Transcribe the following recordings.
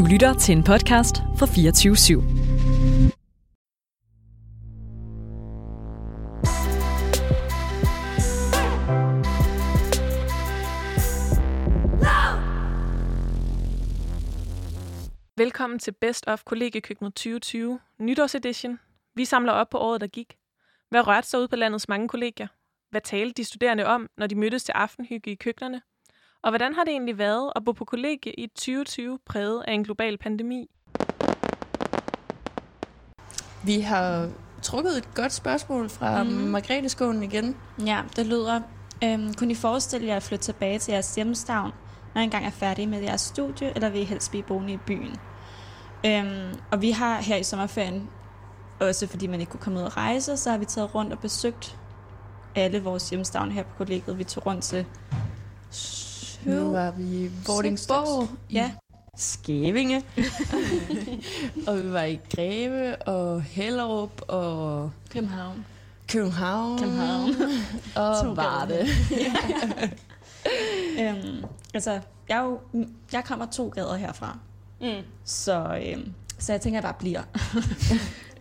Du lytter til en podcast fra 24 /7. Velkommen til Best of Kollegiekøkkenet 2020, nytårsedition. Vi samler op på året, der gik. Hvad rørte sig ud på landets mange kollegier? Hvad talte de studerende om, når de mødtes til aftenhygge i køkkenerne? Og hvordan har det egentlig været at bo på kollegie i 2020 præget af en global pandemi? Vi har trukket et godt spørgsmål fra mm. Margrethe Skålen igen. Ja, det lyder, øhm, kunne I forestille jer at flytte tilbage til jeres hjemstavn, når I engang er færdige med jeres studie, eller vil I helst blive boende i byen? Øhm, og vi har her i sommerferien, også fordi man ikke kunne komme ud og rejse, så har vi taget rundt og besøgt alle vores hjemstavne her på kollegiet. Vi tog rundt til Nu var vi i Vordingborg, i Ja, Skævinge, og vi var i Greve og Hellerup og København. København, København. og Varde. øhm, altså, jeg, er jo, jeg kommer to gader herfra, Mm. så, øhm, så jeg tænker, at jeg bare bliver.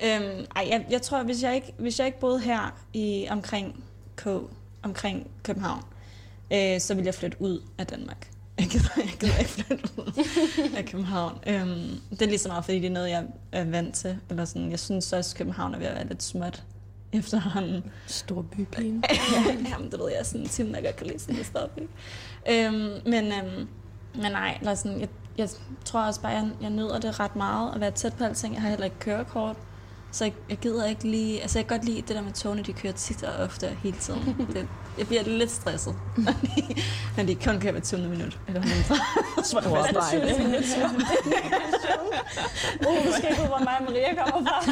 øhm, ej, jeg, jeg tror, hvis jeg, ikke, hvis jeg ikke boede her i omkring K, omkring København, øh, så ville jeg flytte ud af Danmark. Jeg gider, jeg gider ikke flytte ud af København. Øhm, det er lige så meget, fordi det er noget, jeg er vant til. Eller sådan, jeg synes også, at København er ved at være lidt småt efterhånden. Stor bypigen. Jamen, det ved jeg, sådan Tim, der godt kan lide sådan noget stuff, ikke? Øhm, men, øhm, men nej, eller sådan, jeg, jeg tror også bare, jeg, jeg nyder det ret meget at være tæt på alting. Jeg har heller ikke kørekort, så jeg, jeg gider ikke lige... Altså, jeg kan godt lide det der med togene, de kører tit og ofte og hele tiden. Det, jeg bliver lidt stresset, når de, når de kun kører hver 20 minut eller mindre. Stor arbejde. Uh, du skal ikke ud, hvor mig og Maria kommer fra.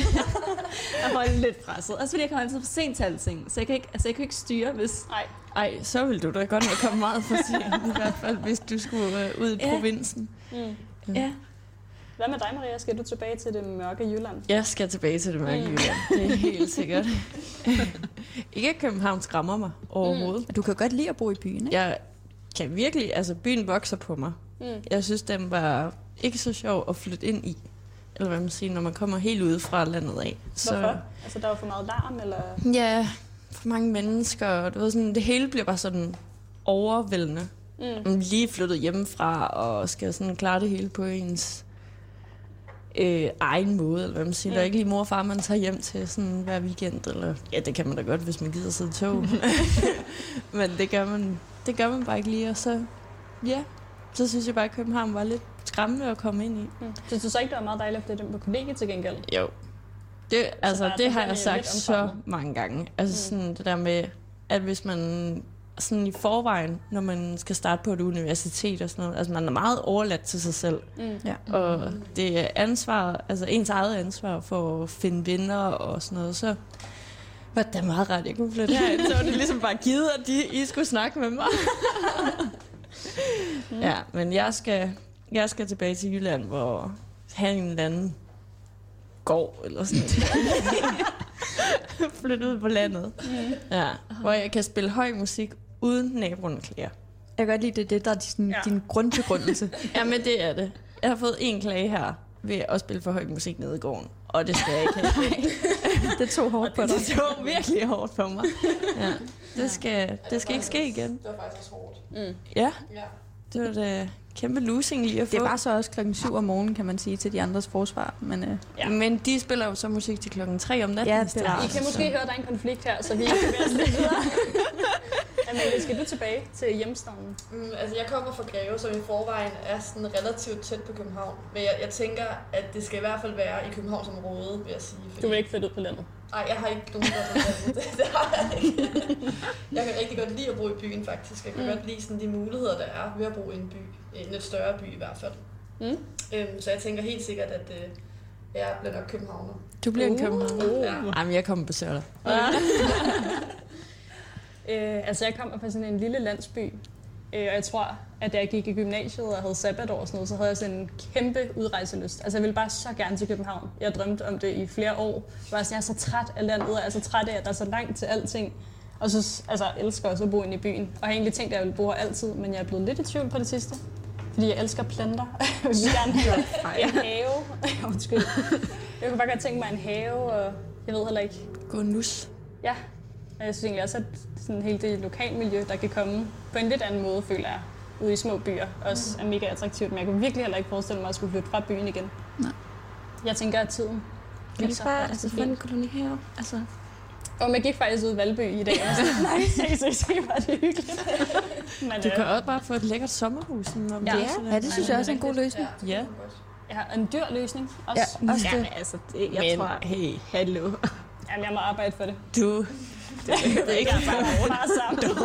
jeg får lidt presset. Også fordi jeg kommer altid for sent til alting, så jeg kan ikke, altså, jeg kan ikke styre, hvis... Nej. Ej, så ville du da godt nok komme meget for sent, i hvert fald, hvis du skulle øh, ud i Ja. provinsen. Mm. Ja, Hvad med dig, Maria? Skal du tilbage til det mørke Jylland? Jeg skal tilbage til det mørke Mm. Jylland. Det er helt sikkert. ikke at København skræmmer mig overhovedet. Du kan godt lide at bo i byen, ikke? Jeg kan virkelig, altså byen vokser på mig. Mm. Jeg synes, den var ikke så sjov at flytte ind i. Eller hvad man siger, når man kommer helt ude fra landet af. Hvorfor? Altså, der var for meget larm, eller? Ja, for mange mennesker. og Du ved, sådan, det hele bliver bare sådan overvældende. Mm. Man lige flyttet hjemmefra og skal sådan klare det hele på ens øh, egen måde, eller hvad man siger. Mm. Der er ikke lige mor og far, man tager hjem til sådan hver weekend. Eller, ja, det kan man da godt, hvis man gider sidde i tog. Men det gør, man, det gør man bare ikke lige. Og så, ja, så synes jeg bare, at København var lidt skræmmende at komme ind i. Mm. Synes du så ikke, det var meget dejligt at flytte på kollegiet til gengæld? Jo. Det, altså, det har jeg sagt så mange gange. Altså Mm. sådan det der med, at hvis man sådan i forvejen, når man skal starte på et universitet og sådan noget, altså man er meget overladt til sig selv. Mm. Ja. Og det er ansvar, altså ens eget ansvar for at finde venner og sådan noget, så var det meget ret, jeg kunne flytte herind. Så var det ligesom bare givet, at de, I skulle snakke med mig. ja, men jeg skal, jeg skal tilbage til Jylland, hvor have en eller anden gård eller sådan noget. Flytte ud på landet. Ja, hvor jeg kan spille høj musik uden naboen klager. Jeg kan godt lide, det det, der er din, Ja. ja. din grundbegrundelse. Ja, men det er det. Jeg har fået en klage her ved at spille for høj musik nede i gården. Og det skal jeg ikke have. det tog hårdt på dig. det tog virkelig hårdt for mig. Ja. Det, skal, det skal ikke ske igen. Det var faktisk også hårdt. Mm. Ja, Ja. det var da kæmpe losing lige at få. Det var så også klokken 7 om morgenen, kan man sige, til de andres forsvar. Men øh, ja. Men de spiller jo så musik til klokken 3 om natten. Ja, det var- I kan måske høre, at der er en konflikt her, så vi kan os lidt videre. Amalie, skal du tilbage til hjemstavnen? Mm, altså, jeg kommer fra Greve, som i forvejen er sådan relativt tæt på København. Men jeg, jeg tænker, at det skal i hvert fald være i Københavnsområdet, vil jeg sige. Du vil ikke flytte ud på landet? Nej, jeg har ikke nogen der det, det har jeg ikke. Jeg kan rigtig godt lide at bo i byen, faktisk. Jeg kan mm. godt lide sådan, de muligheder, der er ved at bo i en by. En lidt større by i hvert fald. Mm. Øhm, så jeg tænker helt sikkert, at øh, jeg bliver nok københavner. Du bliver en Uh. københavner. Ja. Jamen, jeg kommer og besøger dig. Øh, altså, jeg kommer fra sådan en lille landsby, øh, og jeg tror, at da jeg gik i gymnasiet og havde sabbatår og sådan noget, så havde jeg sådan en kæmpe udrejselyst. Altså, jeg ville bare så gerne til København. Jeg drømte om det i flere år. Jeg var sådan, jeg er så træt af landet, og jeg er så træt af, at der er så langt til alting. Og så altså, jeg elsker også at bo inde i byen. Og jeg har egentlig tænkt, at jeg ville bo her altid, men jeg er blevet lidt i tvivl på det sidste. Fordi jeg elsker planter. Jeg vil gerne have en have. Undskyld. Jeg kunne bare godt tænke mig en have, og jeg ved heller ikke. Gå nus. Ja, og jeg synes egentlig også, at sådan hele det lokalmiljø, der kan komme på en lidt anden måde, føler jeg, ude i små byer, også er mega attraktivt. Men jeg kunne virkelig heller ikke forestille mig at skulle flytte fra byen igen. Nej. Jeg tænker, at tiden Kan du så bare altså, så få en fint. koloni her? Altså, Og jeg gik faktisk ud i Valby i dag, og jeg var sådan, nej, se, se, se, er det hyggeligt. Men, du øh, kan også bare få et lækkert sommerhus. Om Ja. det Ja, ja, det synes jeg også er en god løsning. Ja. jeg har en dyr løsning også. Ja, også Ja, det. men altså, det, jeg Men tror... hey, Hallo. Jamen, jeg må arbejde for det. du... Det er ikke Bare, bare sammen.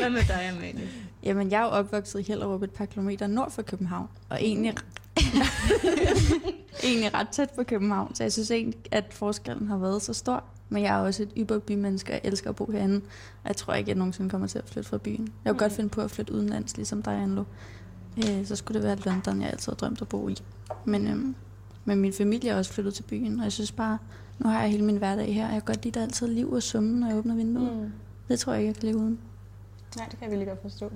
Hvad med dig, Amalie? Jamen, jeg er jo opvokset i Hellerup et par kilometer nord for København, og egentlig, egentlig ret tæt på København, så jeg synes egentlig, at forskellen har været så stor. Men jeg er også et yberbymenneske, og jeg elsker at bo herinde, og jeg tror ikke, at jeg nogensinde kommer til at flytte fra byen. Jeg kunne godt finde på at flytte udenlands, ligesom dig, Anlo. Øh, så skulle det være London, jeg altid har drømt at bo i. Men, øhm, men min familie er også flyttet til byen, og jeg synes bare, nu har jeg hele min hverdag her, og jeg kan godt lide, at der er altid liv og summen, når jeg åbner vinduet. Mm. Mm. Det tror jeg ikke, jeg kan leve uden. Nej, det kan jeg virkelig godt forstå.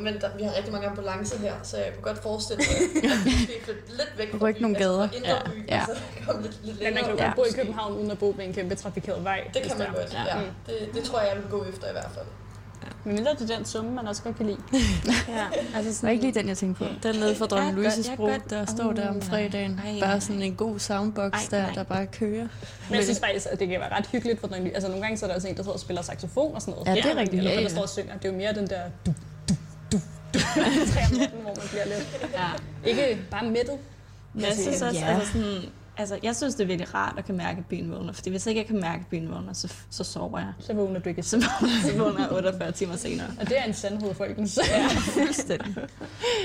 Men der, vi har rigtig mange ambulancer her, så jeg kunne godt forestille mig, at vi skal flytte lidt væk fra Rykke byen, nogle altså gader. indre by, Ja. så komme lidt, lidt Men man kan jo længere godt bo i. København uden at bo ved en kæmpe trafikeret vej. Det kan man godt, ja. Mm. Det, det tror jeg, jeg vil gå efter i hvert fald. Men mindre det er den summe, man også godt kan lide. Ja, altså Det var ikke lige den, jeg tænkte på. Den nede fra Dronning Ja, Louise's ja, bro, der står der om Uh, fredagen. ej, Bare sådan en god soundbox Ej, der, nej. der bare kører. Men jeg synes faktisk, at det kan være ret hyggeligt for den Altså nogle gange så er der også en, der sidder og spiller saxofon og sådan noget. Ja, det er rigtigt. Eller Ja, der ja. står og synger. Det er jo mere den der du, du, du, du, tre om natten, hvor man bliver lidt. Ja. Ikke bare mættet. Men jeg synes også, Ja. altså sådan, altså, jeg synes, det er virkelig rart at kan mærke, at byen vågner. Fordi hvis ikke jeg kan mærke, at byen vågner, så, så sover jeg. Så vågner du ikke. Så, vågner- så vågner jeg 48 timer senere. Og det er en sandhed, folkens. Ja, fuldstændig.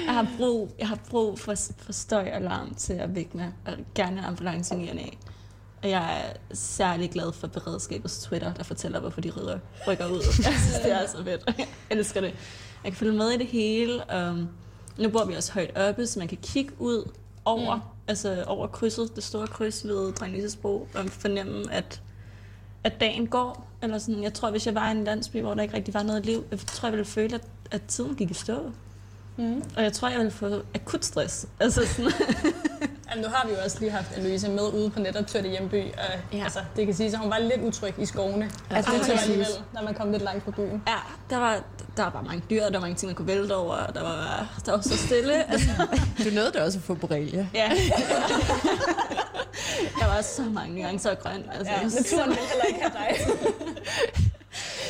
Jeg har brug, jeg har brug for, for støj og larm til at vække mig, og gerne en ambulance i næ. Og jeg er særlig glad for beredskabets Twitter, der fortæller, hvorfor de rydder rykker ud. Jeg synes, det er så fedt. Jeg elsker det. Jeg kan følge med i det hele. Um, nu bor vi også højt oppe, så man kan kigge ud over, mm. altså over krydset, det store kryds ved Dronning Bro, og fornemme, at, at dagen går. Eller sådan, jeg tror, hvis jeg var i en landsby, hvor der ikke rigtig var noget liv, jeg tror, jeg ville føle, at, at tiden gik i stå. Mm. Og jeg tror, jeg ville få akut stress. Altså sådan, Jamen, nu har vi jo også lige haft Louise med ude på netop til Hjemby. Og, Ja. altså, det kan sige, at hun var lidt utryg i skovene. Altså, det tog alligevel, når man kom lidt langt fra byen. ja, der var, der var bare mange dyr, der var mange ting, man kunne vælte over, og der var, der var så stille. Altså, Du nåede det også at få borrelia. ja. der var så mange nuancer af grøn. Altså, Ja, naturen vil heller ikke have dig.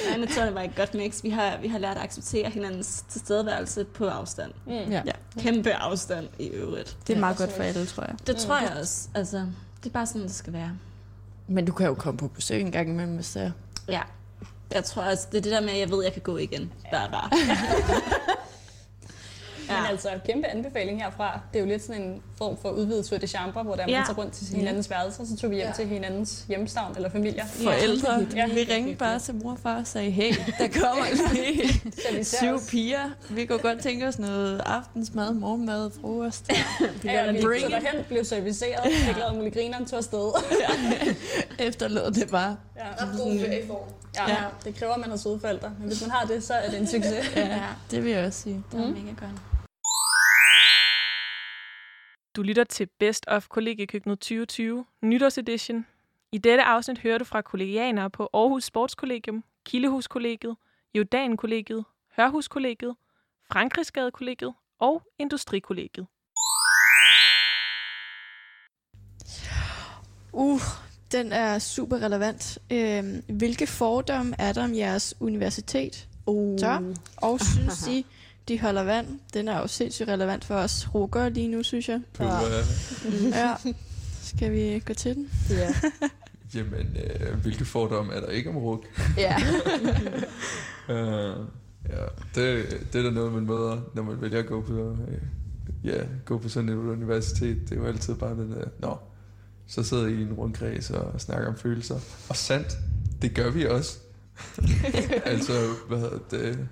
Nej, naturen var et godt mix. Vi har, vi har lært at acceptere hinandens tilstedeværelse på afstand. Mm. Ja. Ja, kæmpe afstand i øvrigt. Det er meget godt for alle, tror jeg. Det tror jeg også. Altså, det er bare sådan, det skal være. Men du kan jo komme på besøg en gang imellem, hvis det er. Ja. Jeg tror også, det er det der med, at jeg ved, at jeg kan gå igen. Der er rart. Ja. Men altså, kæmpe anbefaling herfra. Det er jo lidt sådan en form for udvidet tour de chambre, hvor der man Ja. tager rundt til hinandens værelser, så tog vi hjem Ja. til hinandens hjemstavn eller familier. Forældre. Ja. Vi ringede bare til mor og far og sagde, hey, der kommer lige Så vi ser syv piger. Vi kunne godt tænke os noget aftensmad, morgenmad, frokost. Vi Ja, og vil vi bring tog derhen, blev serviceret, fik lavet mulige grineren, tog afsted. Efterlod det bare. Ja. Ret god ferieform. Ja, ja. det kræver, at man har søde forældre. Men hvis man har det, så er det en succes. Ja, det vil jeg også sige. Det var Mm. mega godt. Du lytter til Best of Kollegiekøkkenet 2020, nytårsedition. I dette afsnit hører du fra kollegianere på Aarhus Sportskollegium, Kildehuskollegiet, Jordankollegiet, Hørhuskollegiet, Frankrigsgadekollegiet og Industrikollegiet. Uh, den er super relevant. Øhm, hvilke fordomme er der om jeres universitet? Så, og synes I, de holder vand? Den er jo sindssygt relevant for os rukker lige nu, synes jeg. Ja. Skal vi gå til den? Ja. Jamen, øh, hvilke fordomme er der ikke om RUK? ja. Uh, ja, det, det er da noget, man møder, når man vælger at gå på, øh, ja, gå på sådan et universitet. Det er jo altid bare den der, nå, så sidder I i en rundkreds og snakker om følelser. Og sandt, det gør vi også. altså, hvad hedder det?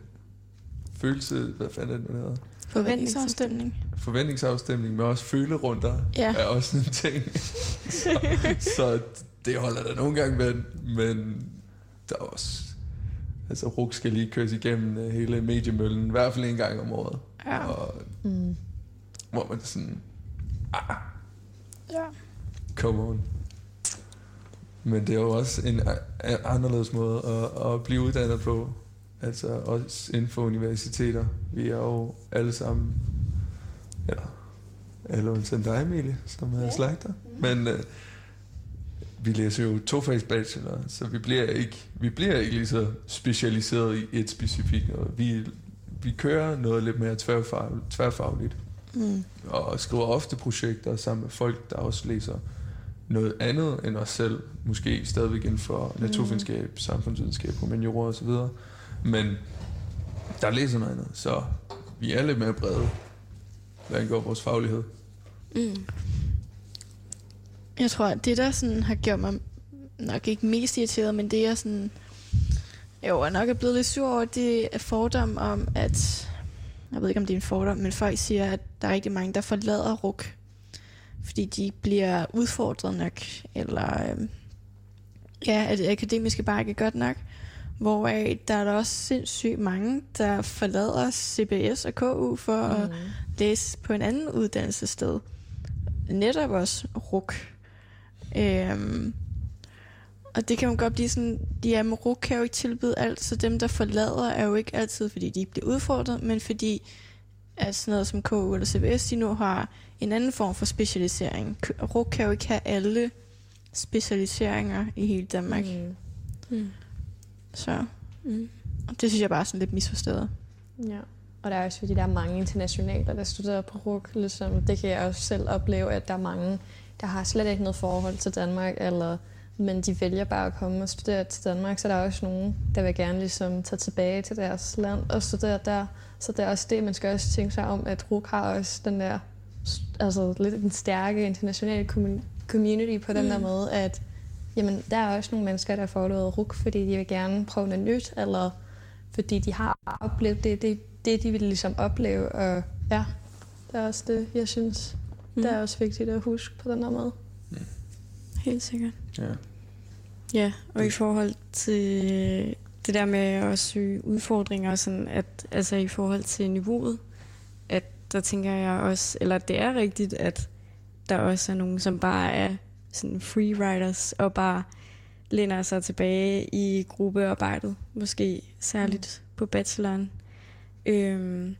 Følelse, hvad fanden er det, hedder? Forventningsafstemning. Forventningsafstemning, men også følerunder Ja. er også en ting. så, så det holder der nogle gange med, men der er også Altså, RUK skal lige køres igennem øh, hele mediemøllen, i hvert fald en gang om året. Ja. Og, Mm. hvor man sådan, ah, Ja. Come on. Men det er jo også en anderledes måde at, at blive uddannet på. Altså også inden for universiteter. Vi er jo alle sammen, eller alle undtagen dig, Emilie, som er slagter. Men øh, vi læser jo tofags bachelor, så vi bliver ikke, vi bliver ikke lige så specialiseret i et specifikt noget. Vi, vi kører noget lidt mere tværfagligt, tværfagligt Mm. og skriver ofte projekter sammen med folk, der også læser noget andet end os selv. Måske stadigvæk inden for naturvidenskab, samfundsvidenskab, humaniora og så videre. Men der læser noget andet, så vi er lidt mere brede, hvad angår vores faglighed. Mm. Jeg tror, at det, der sådan har gjort mig nok ikke mest irriteret, men det jeg sådan... Jo, jeg nok er blevet lidt sur over, det er fordom om, at... Jeg ved ikke, om det er en fordom, men folk siger, at der er rigtig mange, der forlader RUK, fordi de bliver udfordret nok, eller øhm, ja, at det akademiske bare ikke er godt nok. Hvor der er der også sindssygt mange, der forlader CBS og KU for mm. at læse på en anden uddannelsessted. Netop også RUK. Øhm, og det kan man godt blive sådan, ja, men RUK kan jo ikke tilbyde alt, så dem, der forlader, er jo ikke altid, fordi de ikke bliver udfordret, men fordi at sådan noget som KU eller CBS, de nu har en anden form for specialisering. RUK kan jo ikke have alle specialiseringer i hele Danmark. Mm. Mm. Så mm. og det synes jeg bare er sådan lidt misforstået. Ja. Og der er også fordi, der er mange internationaler, der studerer på RUK. Ligesom, det kan jeg også selv opleve, at der er mange, der har slet ikke noget forhold til Danmark, eller, men de vælger bare at komme og studere til Danmark. Så der er også nogen, der vil gerne ligesom, tage tilbage til deres land og studere der. Så det er også det, man skal også tænke sig om, at RUK har også den der, altså lidt en stærke internationale commu- community på den mm. der måde, at jamen, der er også nogle mennesker, der får noget RUK, fordi de vil gerne prøve noget nyt, eller fordi de har oplevet det, det, det de vil ligesom opleve. Og ja, det er også det, jeg synes, mm. det er også vigtigt at huske på den her måde. Helt sikkert. Ja. Ja, og i forhold til det der med at søge udfordringer, sådan at, altså i forhold til niveauet, der tænker jeg også, eller det er rigtigt, at der også er nogen, som bare er sådan freeriders og bare læner sig tilbage i gruppearbejdet, måske særligt mm. på bacheloren. Øhm,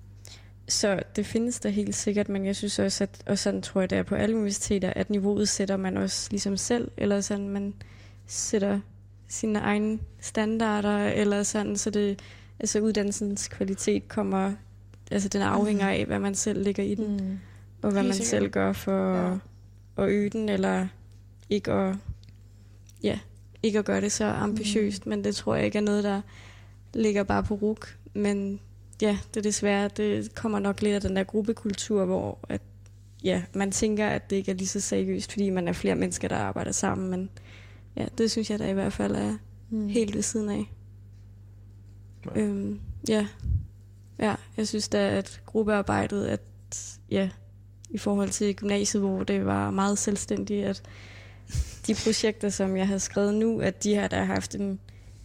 så det findes der helt sikkert, men jeg synes også, at, og sådan tror jeg, det er på alle universiteter, at niveauet sætter man også ligesom selv, eller sådan man sætter sine egne standarder, eller sådan, så det, altså uddannelsens kvalitet kommer, altså den afhænger af, hvad man selv ligger i den, Mm. og hvad Helt man sikkert. selv gør for Ja. at øge den, eller ikke at, ja, ikke at gøre det så ambitiøst, mm. men det tror jeg ikke er noget, der ligger bare på RUK, men ja, det er desværre, det kommer nok lidt af den der gruppekultur, hvor at, ja, man tænker, at det ikke er lige så seriøst, fordi man er flere mennesker, der arbejder sammen, men ja, det synes jeg da i hvert fald er Mm. helt ved siden af. Øhm, ja. Ja, jeg synes da, at gruppearbejdet, at ja, i forhold til gymnasiet, hvor det var meget selvstændigt, at de projekter, som jeg har skrevet nu, at de har da haft en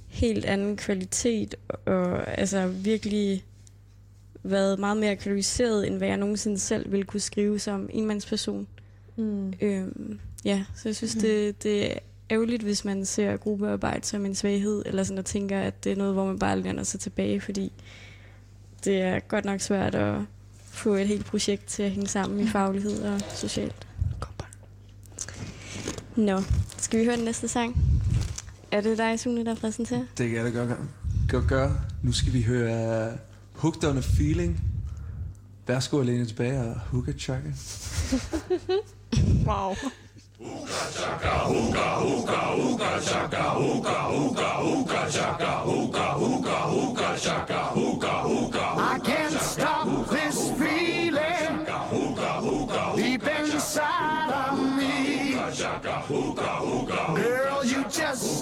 helt anden kvalitet, og altså virkelig været meget mere kvalificeret, end hvad jeg nogensinde selv ville kunne skrive som enmandsperson. Mm. Øhm, ja, så jeg synes, mm. det, det er ærgerligt, hvis man ser gruppearbejde som en svaghed, eller sådan og tænker, at det er noget, hvor man bare lænder sig tilbage, fordi det er godt nok svært at få et helt projekt til at hænge sammen i faglighed og socialt. Nå, skal vi høre den næste sang? Er det dig, Sune, der præsenterer? Det kan jeg da godt, godt gøre. Nu skal vi høre Hooked on a Feeling. Værsgo at læne tilbage og hooka chaka. Wow. I can't stop this feeling deep inside of me. Girl,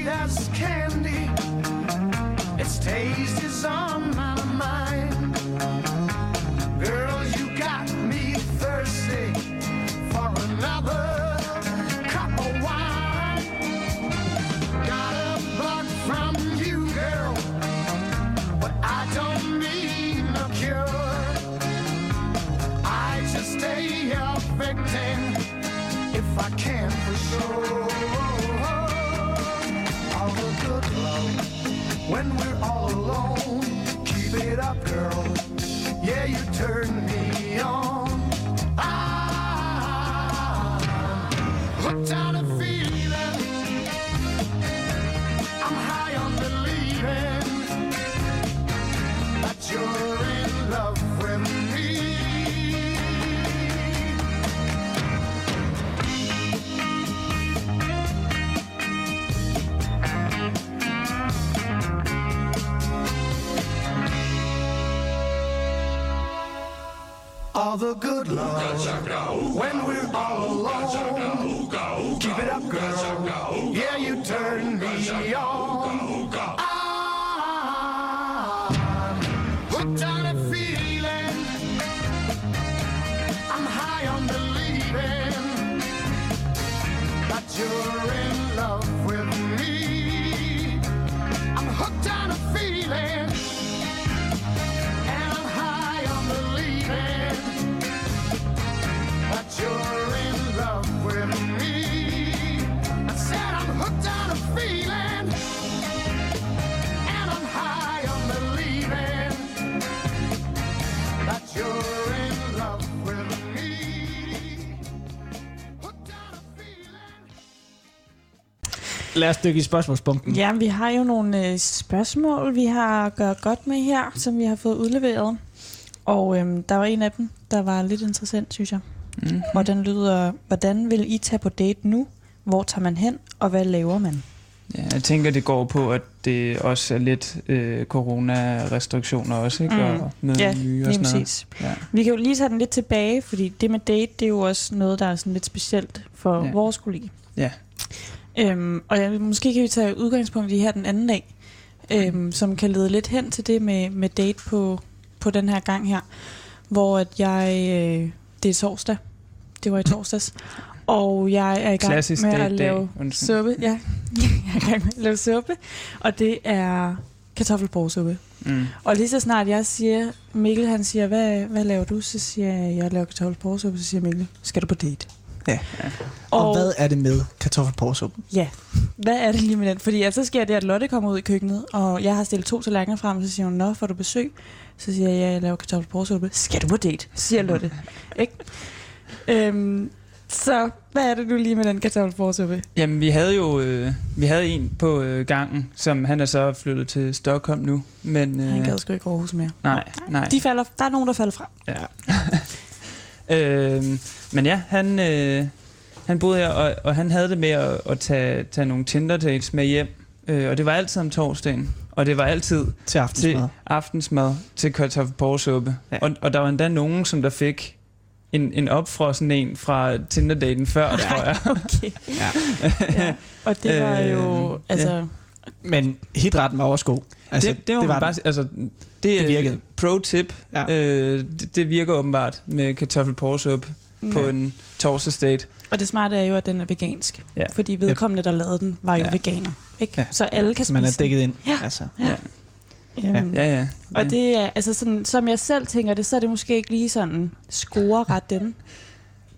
sweet as candy. Its taste is on. The good love Lad os dykke i spørgsmålspunkten. Ja, vi har jo nogle øh, spørgsmål, vi har at gøre godt med her, som vi har fået udleveret. Og øhm, der var en af dem, der var lidt interessant, synes jeg. Mm. Hvordan lyder, hvordan vil I tage på date nu? Hvor tager man hen, og hvad laver man? Ja, jeg tænker, det går på, at det også er lidt øh, corona-restriktioner også, ikke? Mm. Og med ja, nye og sådan noget. præcis. Ja. Vi kan jo lige tage den lidt tilbage, fordi det med date, det er jo også noget, der er sådan lidt specielt for Ja. ja. vores kollega. Ja. Øhm, og jeg, måske kan vi tage udgangspunkt i her den anden dag, øhm, som kan lede lidt hen til det med, med date på, på den her gang her, hvor at jeg, øh, det er torsdag, det var i torsdags, og jeg er i gang Klassisk med at lave suppe. Ja, jeg er i gang med at lave suppe, og det er kartoffelborgsuppe. Mm. Og lige så snart jeg siger, Mikkel han siger, hvad, hvad laver du? Så siger jeg, jeg laver kartoffelporsuppe. Så siger Mikkel, skal du på date? Ja. Og, og hvad er det med kartoffelporsuppen? Ja, hvad er det lige med den? Fordi altså, så sker det, at Lotte kommer ud i køkkenet, og jeg har stillet to tallerkener frem, og så siger hun, nå, får du besøg? Så siger jeg, ja, jeg laver kartoffelporsuppe. Skal du på date? Siger Lotte. Ikke? Øhm, så hvad er det nu lige med den kartoffelporsuppe? Jamen, vi havde jo øh, vi havde en på øh, gangen, som han er så flyttet til Stockholm nu. Men, øh, Han gad sgu ikke Aarhus mere. Nej, nej. De falder, der er nogen, der falder fra. Ja. Øh, men ja, han, øh, han boede her, og, og han havde det med at, at tage, tage nogle Tinder dates med hjem. Øh, og det var altid om torsdagen. Og det var altid til aftensmad, til, aftensmad, til kartoffelporsuppe. Ja. Og, og der var endda nogen, som der fik en, en opfrossen en fra Tinder-daten før, tror jeg. okay. Ja. ja. Og det var jo, Øh, altså... ja. Men hitretten var også god. Altså, det, det, må det var bare. Altså, det, Det er virkede. pro-tip. Ja. Øh, det, det virker åbenbart med kartoffelporsuppe Mm. på Ja. en torsdagsdate. Og det smarte er jo, at den er vegansk. Ja. Fordi vedkommende, der lavede den, var jo Ja. veganer. Ikke? Ja. Så alle kan Så man er spise dækket ind. Ja. Altså. Ja. Øhm, Ja, ja. Og det er, altså sådan, som jeg selv tænker det, så er det måske ikke lige sådan score ret den.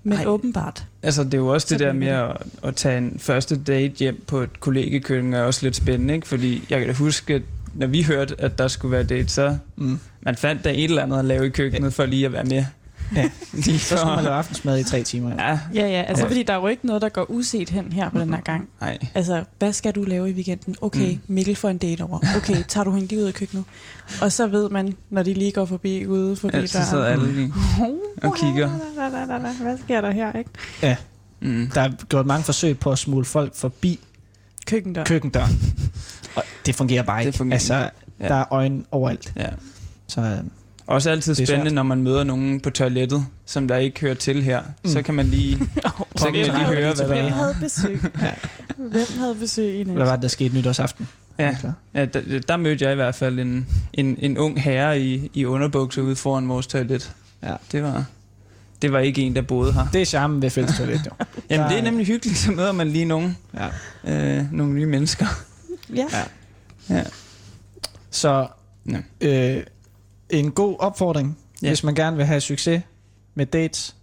Men Ej. åbenbart. Altså, det er jo også det der med at, at tage en første date hjem på et kollegekøkken er også lidt spændende, ikke? Fordi jeg kan da huske, at når vi hørte, at der skulle være date, så mm. man fandt der et eller andet at lave i køkkenet for lige at være med. Ja. lige Så skulle man lave aftensmad i tre timer. Ja, Ja, ja, altså Ja. fordi der er jo ikke noget, der går uset hen her på den her gang. Nej. Altså, hvad skal du lave i weekenden? Okay, Mm. Mikkel får en date over. Okay, tager du hende lige ud i køkkenet? Og så ved man, når de lige går forbi ude forbi Ja, så sidder døren. alle lige og kigger. Hvad sker der her, ikke? Ja. Mm. Der er gjort mange forsøg på at smule folk forbi Køkkendør. køkkendøren. Og det fungerer bare ikke. Det fungerer altså. Ja. der er øjne overalt. Ja. Så øh, Også altid er spændende, svært. når man møder nogen på toilettet, som der ikke hører til her. Mm. Så kan man lige, så kan man lige høre, hvad Hvem der havde besøg? Hvem havde besøg i hvad var det, der skete nytårsaften? Ja, ja der, der mødte jeg i hvert fald en, en, en ung herre i, i underbukser ude foran vores toilet. Ja. Det var, det var ikke en, der boede her. Det er charmen ved fælles toilet, jo. Jamen, det er er- nemlig hyggeligt, så møder man lige nogen, ja. øh, nogle nye mennesker. Ja. ja. Ja. Så Ja. øh, en god opfordring, Ja. hvis man gerne vil have succes med dates,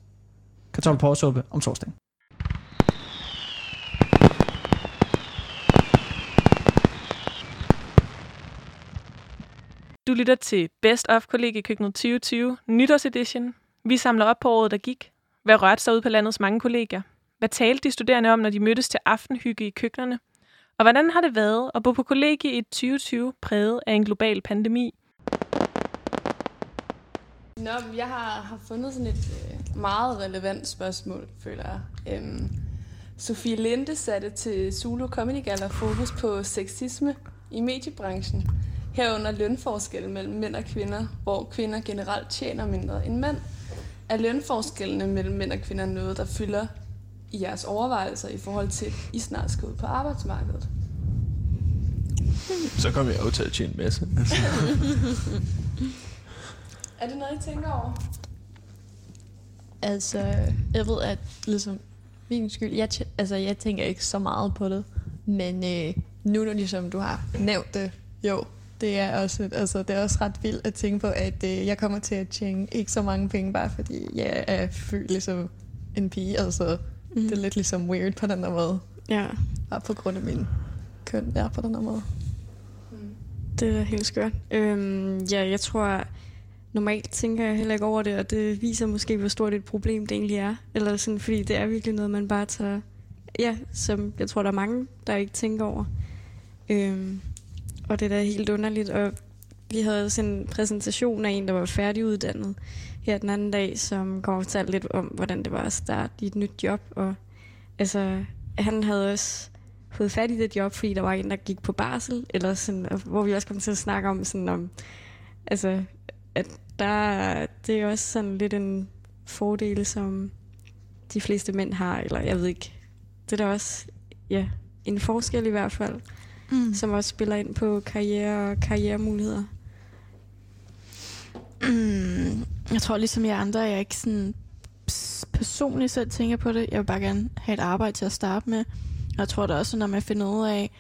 kartoffelporsuppe om torsdagen. Du lytter til Best of Kollegiekøkkenet 2020, nytårsedition. Vi samler op på året, der gik. Hvad rørte sig ud på landets mange kolleger? Hvad talte de studerende om, når de mødtes til aftenhygge i køkkenerne? Og hvordan har det været at bo på kollegie i 2020 præget af en global pandemi? Nå, jeg har, har fundet sådan et øh, meget relevant spørgsmål, føler jeg. Øhm, Sofie Linde satte til Zulu Comedy Gala fokus på sexisme i mediebranchen. Herunder lønforskelle mellem mænd og kvinder, hvor kvinder generelt tjener mindre end mænd. Er lønforskellene mellem mænd og kvinder noget, der fylder i jeres overvejelser i forhold til, at I snart skal ud på arbejdsmarkedet? Så kommer jeg jo til at tjene en masse. Altså. Er det noget, I tænker over? Altså, jeg ved, at ligesom, min skyld, jeg, tj- altså, jeg tænker ikke så meget på det, men øh, nu når ligesom du har nævnt det, jo, det er også, altså, det er også ret vildt at tænke på, at øh, jeg kommer til at tjene ikke så mange penge, bare fordi jeg er født ligesom en pige, altså mm. det er lidt ligesom weird på den der måde. Ja. Bare på grund af min køn, er på den der måde. Det er helt skørt. Øhm, ja, jeg tror, normalt tænker jeg heller ikke over det, og det viser måske, hvor stort et problem det egentlig er. Eller sådan, fordi det er virkelig noget, man bare tager... Ja, som jeg tror, der er mange, der ikke tænker over. Øhm, og det er da helt underligt. Og vi havde sådan en præsentation af en, der var færdiguddannet her den anden dag, som kom og fortalte lidt om, hvordan det var at starte i et nyt job. Og altså, han havde også fået fat i det job, fordi der var en, der gik på barsel, eller sådan, hvor vi også kom til at snakke om, sådan om, altså, at der, det er også sådan lidt en fordel, som de fleste mænd har, eller jeg ved ikke, det er da også, ja, en forskel i hvert fald, mm. som også spiller ind på karriere og karrieremuligheder. Mm, jeg tror ligesom jeg andre, jeg ikke sådan personligt selv tænker på det. Jeg vil bare gerne have et arbejde til at starte med. Og jeg tror da også, når man finder ud af,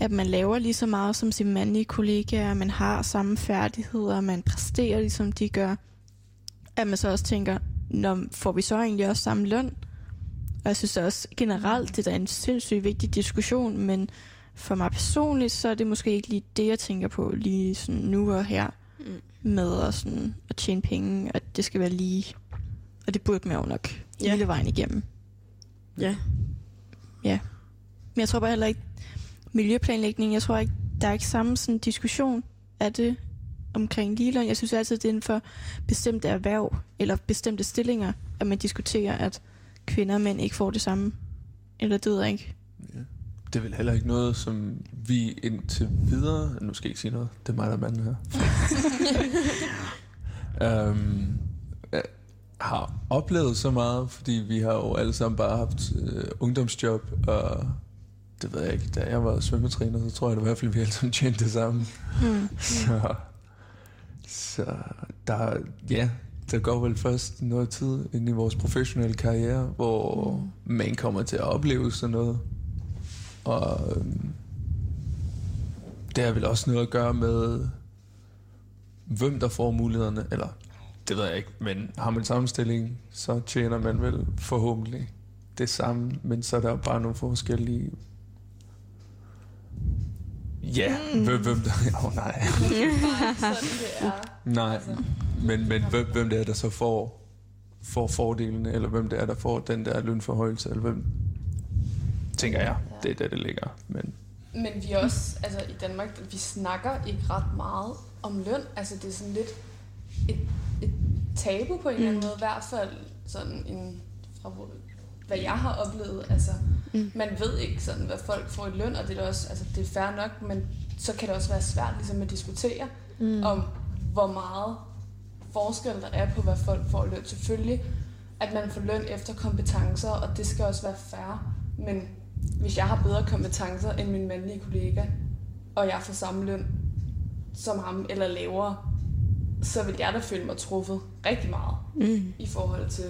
at man laver lige så meget som sine mandlige kollegaer, man har samme færdigheder, man præsterer ligesom de gør, at man så også tænker, når får vi så egentlig også samme løn? Og jeg synes også generelt, det er en sindssygt vigtig diskussion, men for mig personligt, så er det måske ikke lige det, jeg tænker på lige sådan nu og her Mm med at, sådan, at tjene penge, at det skal være lige. Og det burde man jo nok Ja. hele vejen igennem. Ja. Ja. Men jeg tror bare heller ikke, miljøplanlægning, jeg tror ikke, der er ikke samme sådan diskussion af det omkring ligeløn. Jeg synes altid, det er inden for bestemte erhverv eller bestemte stillinger, at man diskuterer, at kvinder og mænd ikke får det samme. Eller det ved jeg ikke. Det er vel heller ikke noget, som vi indtil videre... Nu skal jeg ikke sige noget. Det er mig, der er manden her. øhm, øh, har oplevet så meget, fordi vi har jo alle sammen bare haft øh, ungdomsjob, og det ved jeg ikke, da jeg var svømmetræner, så tror jeg da i hvert fald, vi alle sammen tjente det samme. Mm. Så, så der, ja, der går vel først noget tid ind i vores professionelle karriere, hvor mm. man kommer til at opleve sådan noget. Og øhm, det har vel også noget at gøre med, hvem der får mulighederne, eller det ved jeg ikke, men har man samme stilling, så tjener man vel forhåbentlig det samme, men så er der jo bare nogle forskelle i, ja, mm. hvem, hvem der, åh oh, nej. Nej, men, men hvem, hvem det er, der så får, får fordelene, eller hvem det er, der får den der lønforhøjelse, eller hvem, tænker jeg, det er der, det ligger. Men Men vi er også, altså i Danmark, vi snakker ikke ret meget om løn. Altså det er sådan lidt et, et tabu på en eller anden måde, i hvert fald sådan en, fra hvad jeg har oplevet. Altså, mm. man ved ikke sådan, hvad folk får i løn, og det er også, altså det er fair nok, men så kan det også være svært ligesom at diskutere Mm. mm. om, hvor meget forskel der er på, hvad folk får i løn. Selvfølgelig, at man får løn efter kompetencer, og det skal også være fair. Men hvis jeg har bedre kompetencer end min mandlige kollega, og jeg får samme løn som ham, eller lavere, så vil jeg da føle mig truffet rigtig meget Mm. i forhold til,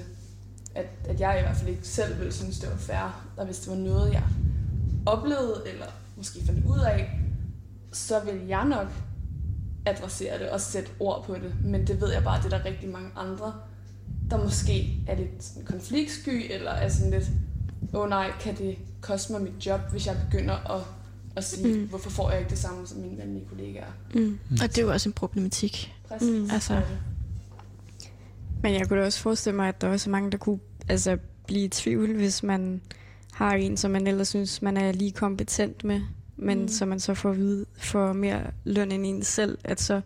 at, at jeg i hvert fald ikke selv ville synes, det var fair. Og hvis det var noget, jeg oplevede, eller måske fandt ud af, så vil jeg nok adressere det og sætte ord på det. Men det ved jeg bare, at det er der rigtig mange andre, der måske er lidt konfliktsky, eller er sådan lidt, åh oh nej, kan det koste mig mit job, hvis jeg begynder at og sige, Mm. mm. hvorfor får jeg ikke det samme som mine venlige kollegaer. Mm. Og det er jo også en problematik. Præcis. Mm. Altså, Men jeg kunne da også forestille mig, at der også er mange, der kunne altså, blive i tvivl, hvis man har en, som man ellers synes, man er lige kompetent med, men Mm. mm. så man så får at vide for mere løn end en selv, at så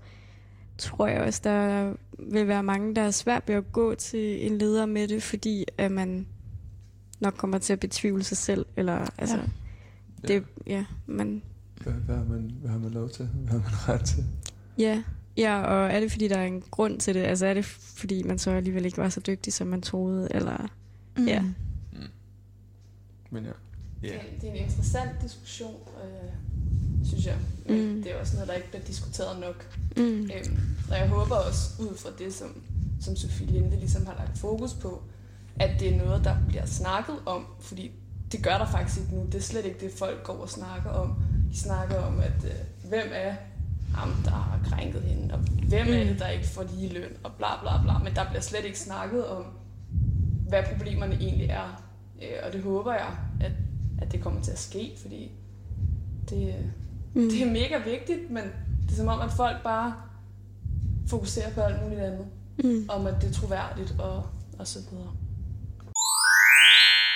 tror jeg også, der vil være mange, der er svært ved at gå til en leder med det, fordi at man nok kommer til at betvivle sig selv, eller altså, Ja. det, ja, man, Hvad, hvad, har man, hvad har man lov til? Hvad har man ret til? ja, ja, og er det fordi, der er en grund til det? Altså er det fordi, man så alligevel ikke var så dygtig, som man troede, eller, Mm. ja. Men ja. Det, er, det er en interessant diskussion, øh, synes jeg. Men Mm. det er også noget, der ikke bliver diskuteret nok. Mm. Øhm, og jeg håber også, ud fra det, som, som Sofie Linde ligesom har lagt fokus på, at det er noget, der bliver snakket om, fordi det gør der faktisk ikke nu. Det er slet ikke det, folk går og snakker om. De snakker om, at øh, hvem er ham, der har krænket hende, og hvem mm. er det, der ikke får lige løn, og bla bla bla. Men der bliver slet ikke snakket om, hvad problemerne egentlig er. Øh, og det håber jeg, at, at det kommer til at ske, fordi det, Mm. mm. det er mega vigtigt, men det er som om, at folk bare fokuserer på alt muligt andet. Mm. Om at det er troværdigt og, og så videre. Thank you.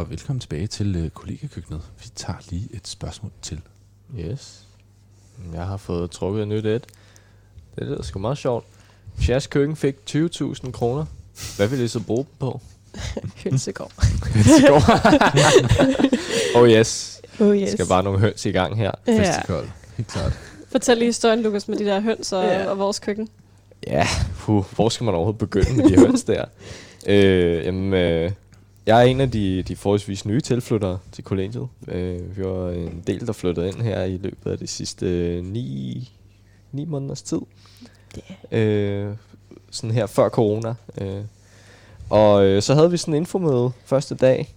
Og velkommen tilbage til uh, kollegekøkkenet. Vi tager lige et spørgsmål til. Yes. Jeg har fået trukket et nyt et. Det lyder sgu meget sjovt. Hvis jeres køkken fik 20.000 kroner, hvad ville I så bruge dem på? Hønsegård. Hønsegård. oh yes. Oh Der yes. skal bare nogle høns i gang her. Ja. Festikold. Helt klart. Fortæl lige historien, Lukas, med de der høns og, Ja. og vores køkken. Ja, puh, hvor skal man overhovedet begynde med de høns der? Øh, jamen, øh, jeg er en af de, de forholdsvis nye tilflyttere til kollegiet. Øh, vi var en del, der flyttede ind her i løbet af de sidste øh, ni, ni måneders tid. Øh, sådan her før corona. Øh, og øh, så havde vi sådan en infomøde første dag,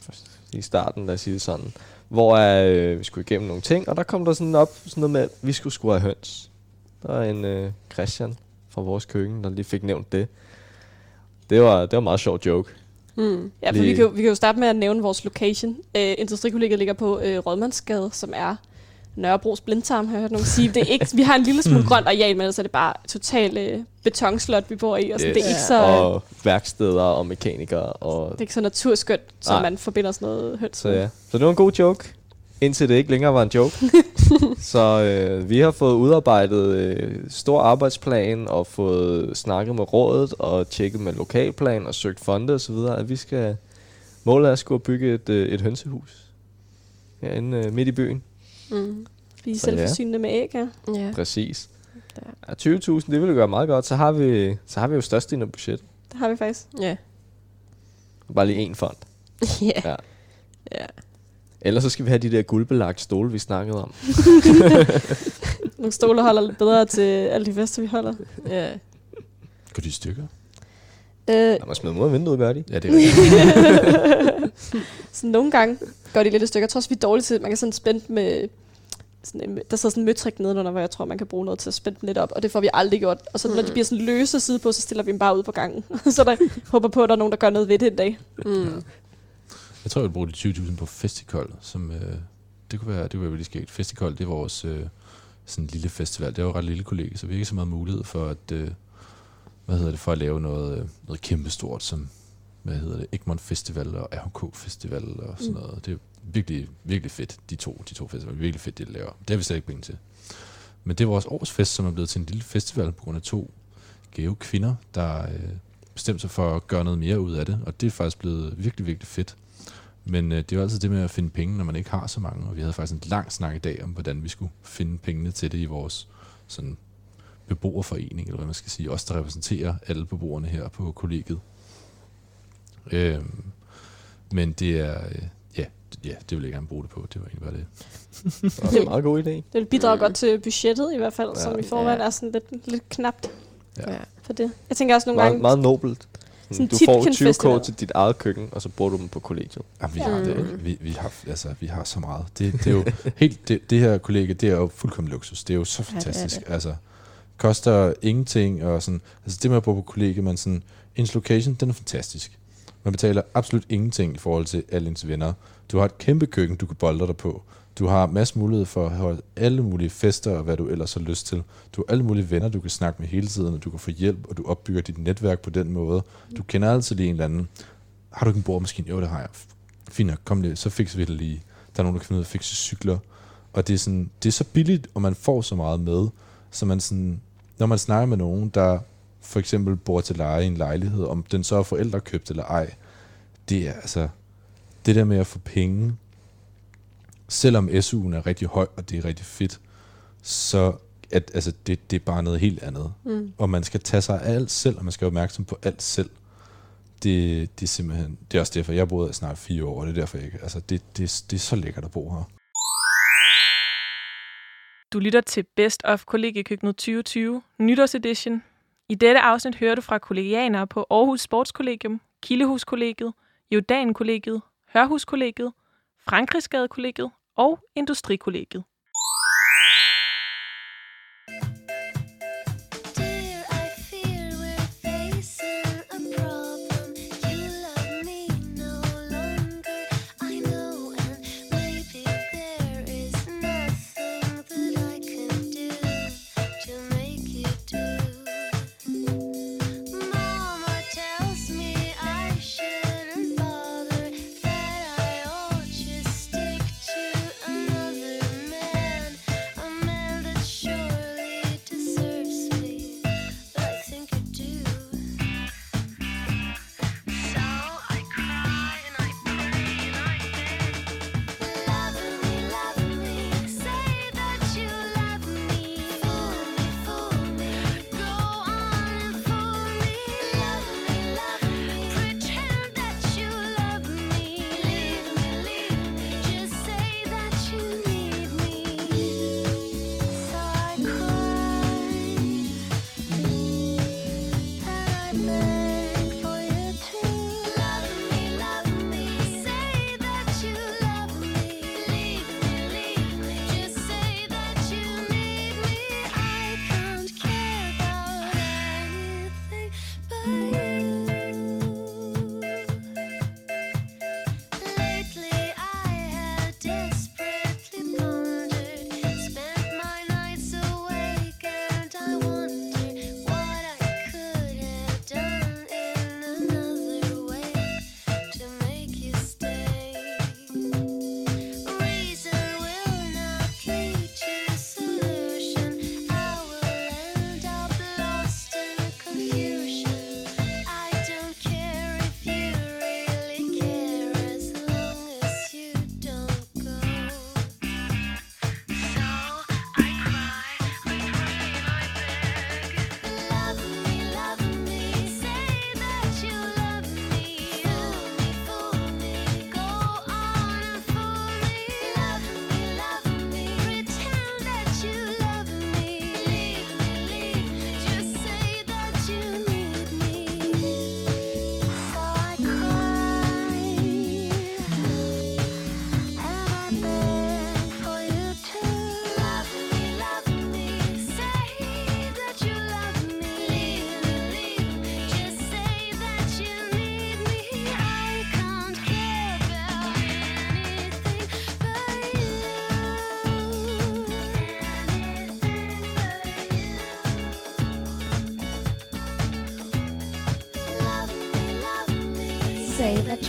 først i starten, lad os sige det sådan, hvor øh, vi skulle igennem nogle ting, og der kom der sådan op sådan noget med, at vi skulle skulle have høns. Der er en øh, Christian fra vores køkken, der lige fik nævnt det. Det var, det var en meget sjov joke. Mm. Ja, for Lige- vi kan, jo, vi kan jo starte med at nævne vores location. Øh, Industrikollegiet ligger på øh, Rådmandsgade, som er Nørrebros blindtarm, har jeg hørt nogen sige. Det er ikke, vi har en lille smule grønt areal, men ellers er det bare totalt øh, betonslot, vi bor i. Og sådan, det er ikke så, øh, Og værksteder og mekanikere. Og det er ikke så naturskønt, som man forbinder sådan noget høns Så ja, så det var en god joke, indtil det ikke længere var en joke. så øh, vi har fået udarbejdet øh, stor arbejdsplan og fået snakket med rådet og tjekket med lokalplan og søgt fonde osv. At vi skal målet er at skulle bygge et, øh, et hønsehus herinde øh, midt i byen. Mm. Vi er Så ja. selvforsynende med æg, ja. Ja. Præcis. Ja, 20.000, det ville gøre meget godt. Så har vi, så har vi jo størstedelen af budget. Det har vi faktisk. Ja. Bare lige én fond. Ja. ja. Ja. Ellers så skal vi have de der guldbelagte stole, vi snakkede om. Nogle stole holder lidt bedre til alle de fester, vi holder. Ja. Går de i stykker? Øh, Når man smider mod vinduet, gør de. Ja, det er rigtigt. så nogle gange går de lidt i stykker. Jeg tror også, vi er dårlige til, man kan sådan spænde med... Sådan en, der sidder sådan en møtrik nedenunder, hvor jeg tror, man kan bruge noget til at spænde dem lidt op, og det får vi aldrig gjort. Og så når de bliver sådan løse side på, så stiller vi dem bare ud på gangen. så der håber på, at der er nogen, der gør noget ved det en dag. Mm. Jeg tror, jeg vil bruge de 20.000 på Festival, som øh, det kunne være, det kunne være virkelig skægt. Festival, det er vores øh, sådan lille festival. Det er jo et ret lille kollega, så vi har ikke så meget mulighed for at, øh, hvad hedder det, for at lave noget, øh, noget kæmpestort, som, hvad hedder det, Egmont Festival og RHK Festival og sådan Mm. noget. Det er virkelig, virkelig fedt, de to, de to festivaler. Virkelig fedt, det de laver. Det har vi slet ikke penge til. Men det er vores årsfest, som er blevet til en lille festival på grund af to gave kvinder, der øh, bestemte sig for at gøre noget mere ud af det. Og det er faktisk blevet virkelig, virkelig fedt. Men øh, det er jo altid det med at finde penge, når man ikke har så mange. Og vi havde faktisk en lang snak i dag om, hvordan vi skulle finde pengene til det i vores sådan, beboerforening, eller hvad man skal sige. Os, der repræsenterer alle beboerne her på kollegiet. Øhm, men det er... Øh, ja, d- ja, det vil jeg gerne bruge det på. Det var egentlig bare det. Det er en meget god idé. Det vil bidrage godt til budgettet i hvert fald, Ja. som i forvejen Ja. er sådan lidt, lidt knapt Ja. for det. Jeg tænker også nogle meget, gange... meget nobelt. Sådan du får kan 20 festival. k til dit eget køkken, og så bruger du dem på kollegiet. Jamen, vi, har, det, vi, vi, har, altså, vi har så meget. Det, det er jo helt, det, det her kollega, det er jo fuldkommen luksus. Det er jo så Ja, det fantastisk. det. Altså, koster ingenting, og sådan, altså det med at bo på kollega, man sådan, ens location, den er fantastisk. Man betaler absolut ingenting i forhold til alle ens venner. Du har et kæmpe køkken, du kan bolde dig på. Du har masser mulighed for at holde alle mulige fester, og hvad du ellers har lyst til. Du har alle mulige venner, du kan snakke med hele tiden, og du kan få hjælp, og du opbygger dit netværk på den måde. Du kender altid lige en eller anden. Har du ikke en bordmaskine? Jo, det har jeg. Fint nok, kom lige, så fikser vi det lige. Der er nogen, der kan finde ud af at fikse cykler. Og det er, sådan, det er så billigt, og man får så meget med, så man sådan, når man snakker med nogen, der for eksempel bor til leje i en lejlighed, om den så er forældrekøbt eller ej, det er altså, det der med at få penge, selvom SU'en er rigtig høj, og det er rigtig fedt, så at, altså, det, det er bare noget helt andet. Mm. Og man skal tage sig af alt selv, og man skal være opmærksom på alt selv. Det, det er simpelthen, det er også derfor, jeg her snart fire år, og det er derfor, jeg ikke, altså, det, det, det er så lækkert at bo her. Du lytter til Best of Kollegiekøkkenet 2020, nytårsedition. I dette afsnit hører du fra kollegianere på Aarhus Sportskollegium, Kildehuskollegiet, Jordankollegiet, Hørhuskollegiet, Frankrigsgadekollegiet og Industrikollegiet.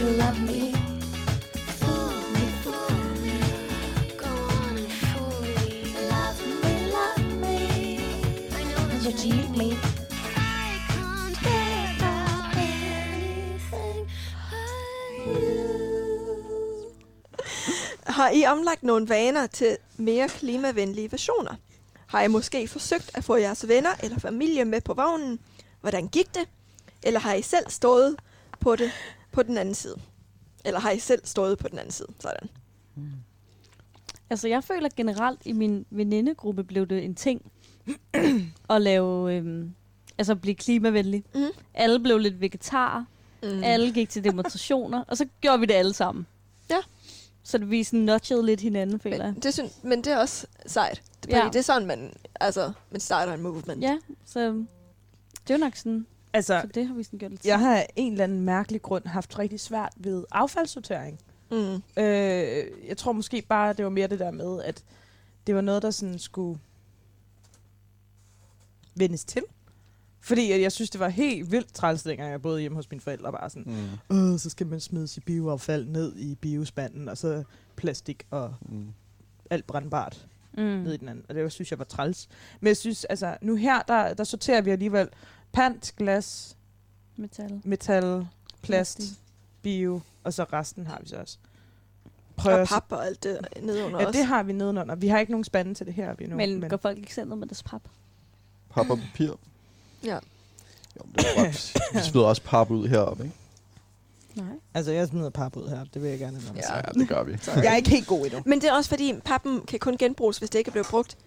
You love me. Me, fool me. Me. I know that you need me. I can't give up anything but you. Har I omlagt nogle vaner til mere klimavenlige versioner? Har I måske forsøgt at få jeres venner eller familie med på vognen? Hvordan gik det? Eller har I selv stået på det på den anden side? Eller har I selv stået på den anden side? Sådan. Altså, jeg føler generelt, i min venindegruppe blev det en ting at lave, øhm, altså blive klimavenlig. Mm. Alle blev lidt vegetarer. Mm. Mm. Alle gik til demonstrationer, og så gjorde vi det alle sammen. Ja. Så det vi sådan notchede lidt hinanden, føler jeg. Det synes, men det er også sejt. Fordi Ja. det er sådan, man, altså, man starter en movement. Ja, så det er jo nok sådan, Altså, så det har vi sådan gjort lidt Jeg har af en eller anden mærkelig grund haft rigtig svært ved affaldssortering. Mm. Øh, jeg tror måske bare, det var mere det der med, at det var noget, der sådan skulle vendes til. Fordi at jeg synes, det var helt vildt træls, dengang jeg boede hjemme hos mine forældre. Bare sådan, mm. så skal man smide sit bioaffald ned i biospanden, og så plastik og mm. alt brandbart Mm. ned i den anden. Og det var, synes jeg var træls. Men jeg synes, altså, nu her, der, der sorterer vi alligevel pant, glas, metal, metal plast, Plastik. bio, og så resten har vi så også. Og at- pap og alt det nedenunder Ja, også. det har vi nedenunder. Vi har ikke nogen spande til det her vi nu. Men, men går folk ikke selv ned med deres pap? Pap og papir. Ja. Jo, men det er godt. Vi smider også pap ud heroppe, ikke? Nej. Altså, jeg smider pap ud her. Det vil jeg gerne have. Ja, det gør vi. Jeg er ikke helt god endnu. Men det er også fordi, pappen kan kun genbruges, hvis det ikke er blevet brugt.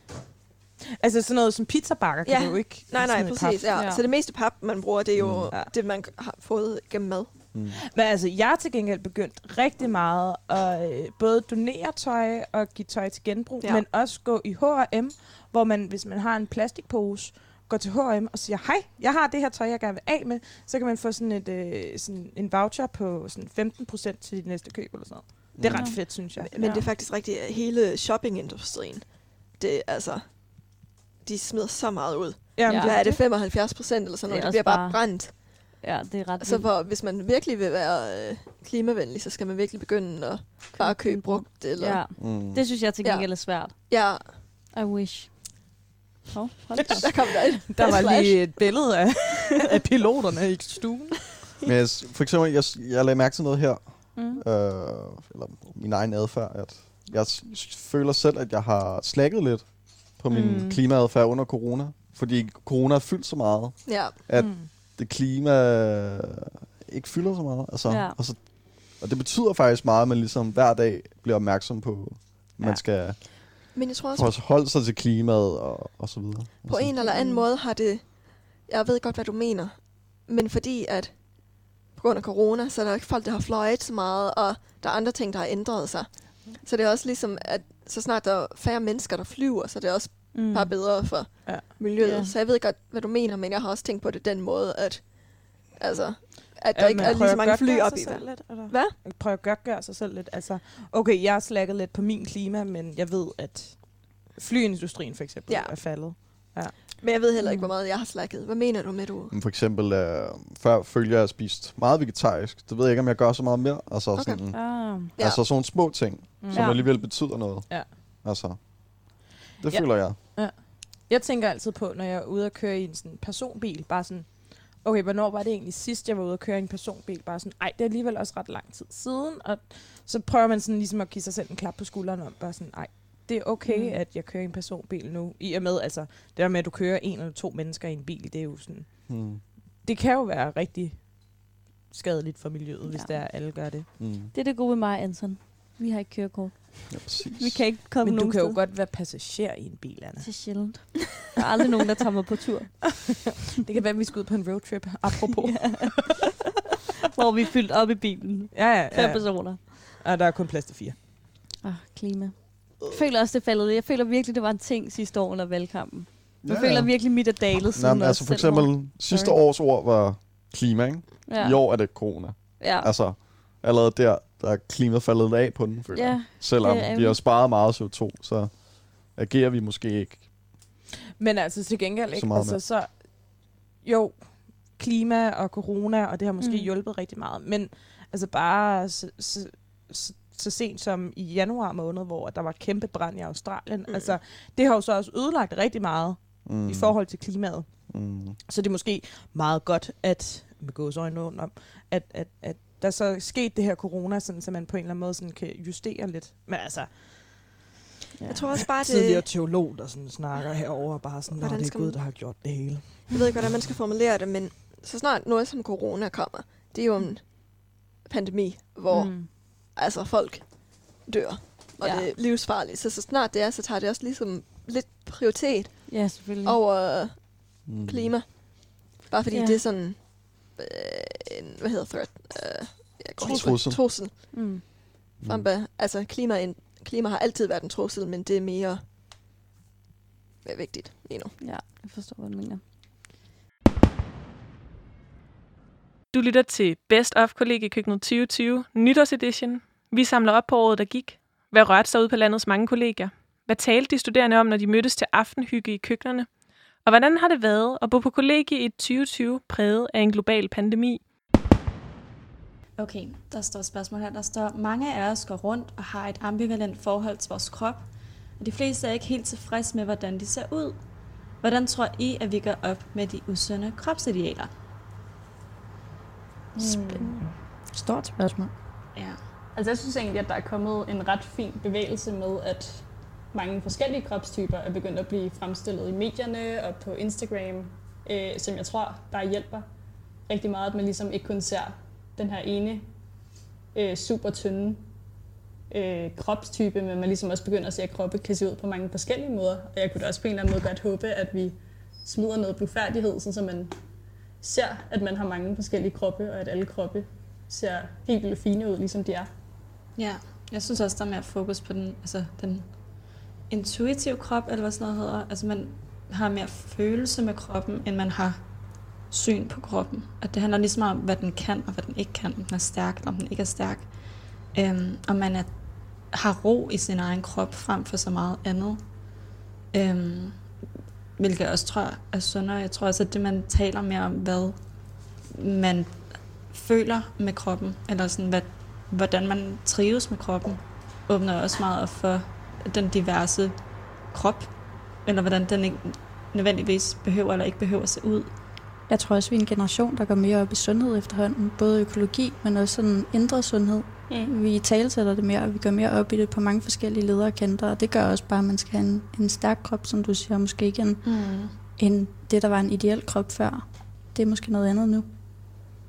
Altså sådan noget som pizzabakker kan ja. du jo ikke Nej, nej, præcis. Ja. Ja. Så det meste pap, man bruger, det er jo Mm. mm. det, man har fået gennem mad. Mm. Men altså, jeg har til gengæld begyndt rigtig meget at øh, både donere tøj og give tøj til genbrug, Ja. ja. men også gå i H&M, hvor man, hvis man har en plastikpose, går til H&M og siger, hej, jeg har det her tøj, jeg gerne vil af med, så kan man få sådan, et, øh, sådan en voucher på sådan 15% til dit næste køb eller sådan noget. Det er ret fedt, synes jeg. Men, men det er faktisk rigtigt, at hele shoppingindustrien, det er altså, de smider så meget ud. Jamen, ja. det er Hvad er det, det. 75 procent eller sådan Det noget? Det, også bliver bare bare- brændt. Ja, det er ret Så vildt. for, hvis man virkelig vil være øh, klimavenlig, så skal man virkelig begynde at bare købe brugt. Eller, Ja, Mm. det synes jeg til gengæld er svært. Ja. I wish. Hov, hold da. Der kom der et Der var lige et billede af, af piloterne i stuen. Men jeg, for eksempel, jeg, jeg lagde mærke til noget her. Mm. Øh, eller min egen adfærd. At jeg føler selv, at jeg har slækket lidt på min Mm. mm. klimaadfærd under corona. Fordi corona har fyldt så meget. Ja. At Mm. det klima ikke fylder så meget. Altså, Ja. og, så, og det betyder faktisk meget, at man ligesom hver dag bliver opmærksom på, at man Ja. skal Men jeg tror også, også holde sig til klimaet og, og så videre. på en eller anden måde har det... Jeg ved godt, hvad du mener. Men fordi at på grund af corona, så er der ikke folk, der har fløjet så meget, og der er andre ting, der har ændret sig. Så det er også ligesom, at så snart der er færre mennesker, der flyver, så det er også Mm. bare bedre for ja. miljøet. Ja. Så jeg ved godt, hvad du mener, men jeg har også tænkt på det den måde, at, altså, at der Ja, ikke er lige så mange fly op i. eller? Hvad? Prøv at godt gøre sig selv lidt. Altså, okay, jeg har slækket lidt på min klima, men jeg ved, at flyindustrien for eksempel Ja. er faldet. Ja. Men jeg ved heller ikke, hvor meget jeg har slækket. Hvad mener du med, du... Men For eksempel, øh, før følger jeg har spist meget vegetarisk. Det ved jeg ikke, om jeg gør så meget mere. Altså, Okay. sådan, Ah. Ja. altså sådan små ting, Mm. som Ja. alligevel betyder noget. Ja. Altså, det Ja. føler jeg. Ja. Jeg tænker altid på, når jeg er ude at køre i en sådan personbil, bare sådan, okay, hvornår var det egentlig sidst, jeg var ude at køre i en personbil? Bare sådan, ej, det er alligevel også ret lang tid siden. Og så prøver man sådan ligesom at give sig selv en klap på skulderen om, bare sådan, ej, det er okay, Mm. mm. at jeg kører i en personbil nu. I og med, altså, det der med, at du kører en eller to mennesker i en bil, det er jo sådan, Hmm. det kan jo være rigtig skadeligt for miljøet, ja. hvis Ja. er, at alle gør det. Mm. Det er det gode med mig, Anton. Vi har ikke kørekort. Ja, præcis. Vi kan ikke komme Men du kan jo steder. godt være passager i en bil, Anna. Det er sjældent. Der er aldrig nogen, der tager mig på tur. det kan være, at vi skal ud på en roadtrip, apropos. Hvor vi er fyldt op i bilen. Ja, ja, Fem ja. personer. Og der er kun plads til fire. Ah, klima. Jeg føler også, det faldet. Jeg føler virkelig, det var en ting sidste år under valgkampen. Jeg Ja, føler ja. virkelig, mit er dalet siden men altså for selv år. eksempel, sidste Sorry. års ord var klima, ikke? Ja. I år er det corona. Ja. Altså, allerede der, der er klimaet faldet af på den, føler Ja, jeg. Selvom det vi har sparet meget CO2, så agerer vi måske ikke. Men altså til gengæld Så ikke. meget Altså, mere. så, jo, klima og corona, og det har måske mm. hjulpet rigtig meget. Men Altså bare så, så, så, så sent som i januar måned, hvor der var kæmpe brand i Australien. Mm. Altså, det har jo så også ødelagt rigtig meget Mm. i forhold til klimaet. Mm. Så det er måske meget godt, at med gåsøjne under, at, at, at der så er sket det her corona, sådan, så man på en eller anden måde sådan kan justere lidt. Men altså, ja. Jeg tror også bare, det- Tidligere teolog, der sådan snakker herover bare sådan, at Hvordan det er Gud, der har gjort det hele. Jeg ved ikke, hvordan man skal formulere det, men så snart noget som corona kommer, det er jo en pandemi, hvor Mm. Mm. altså folk dør, og Ja. det er livsfarligt. Så så snart det er, så tager det også ligesom lidt prioritet Ja, selvfølgelig. over Mm. klima. Bare fordi Ja. det er sådan øh, en, hvad hedder threat? Øh, jeg går Trussel. Trussel. Mm. Frem, altså klima, er en, klima har altid været en trussel, men det er mere mere vigtigt lige nu. Ja, jeg forstår, hvad du mener. Du lytter til Best of Kollegiekøkkenet 2020, nytårsedition. Vi samler op på året, der gik. Hvad rørte sig ud på landets mange kolleger? Hvad talte de studerende om, når de mødtes til aftenhygge i køkkenerne? Og hvordan har det været at bo på kollegie i 2020 præget af en global pandemi? Okay, der står et spørgsmål her. Der står, mange af os går rundt og har et ambivalent forhold til vores krop, og de fleste er ikke helt tilfredse med, hvordan de ser ud. Hvordan tror I, at vi gør op med de usunde kropsidealer? Spændende. Stort spørgsmål. Ja. Altså jeg synes egentlig, at der er kommet en ret fin bevægelse med, at mange forskellige kropstyper er begyndt at blive fremstillet i medierne og på Instagram, øh, som jeg tror bare hjælper rigtig meget, at man ligesom ikke kun ser den her ene øh, super tynde øh, kropstype, men man ligesom også begynder at se, at kroppe kan se ud på mange forskellige måder. Og jeg kunne da også på en eller anden måde godt håbe, at vi smider noget blufærdighed, så man ser, at man har mange forskellige kroppe, og at alle kroppe ser helt vildt fine ud, ligesom de er. Ja, jeg synes også, der er mere fokus på den, altså den intuitive krop, eller hvad sådan noget hedder. Altså man har mere følelse med kroppen, end man har syn på kroppen. At det handler ligesom om, hvad den kan, og hvad den ikke kan. Om den er stærk, eller om den ikke er stærk. Øhm, og man er, har ro i sin egen krop, frem for så meget andet. Øhm, hvilket jeg også tror er sundere. Jeg tror også, at det, man taler mere om, hvad man føler med kroppen, eller sådan, hvad, hvordan man trives med kroppen, åbner også meget op for den diverse krop, eller hvordan den ikke nødvendigvis behøver eller ikke behøver at se ud. Jeg tror også, vi er en generation, der går mere op i sundhed efterhånden. Både økologi, men også sådan indre sundhed. Mm. Vi talsætter det mere, og vi går mere op i det på mange forskellige ledere og kanter. Og det gør også bare, at man skal have en, en stærk krop, som du siger. Måske ikke en, Mm. en, det, der var en ideel krop før. Det er måske noget andet nu.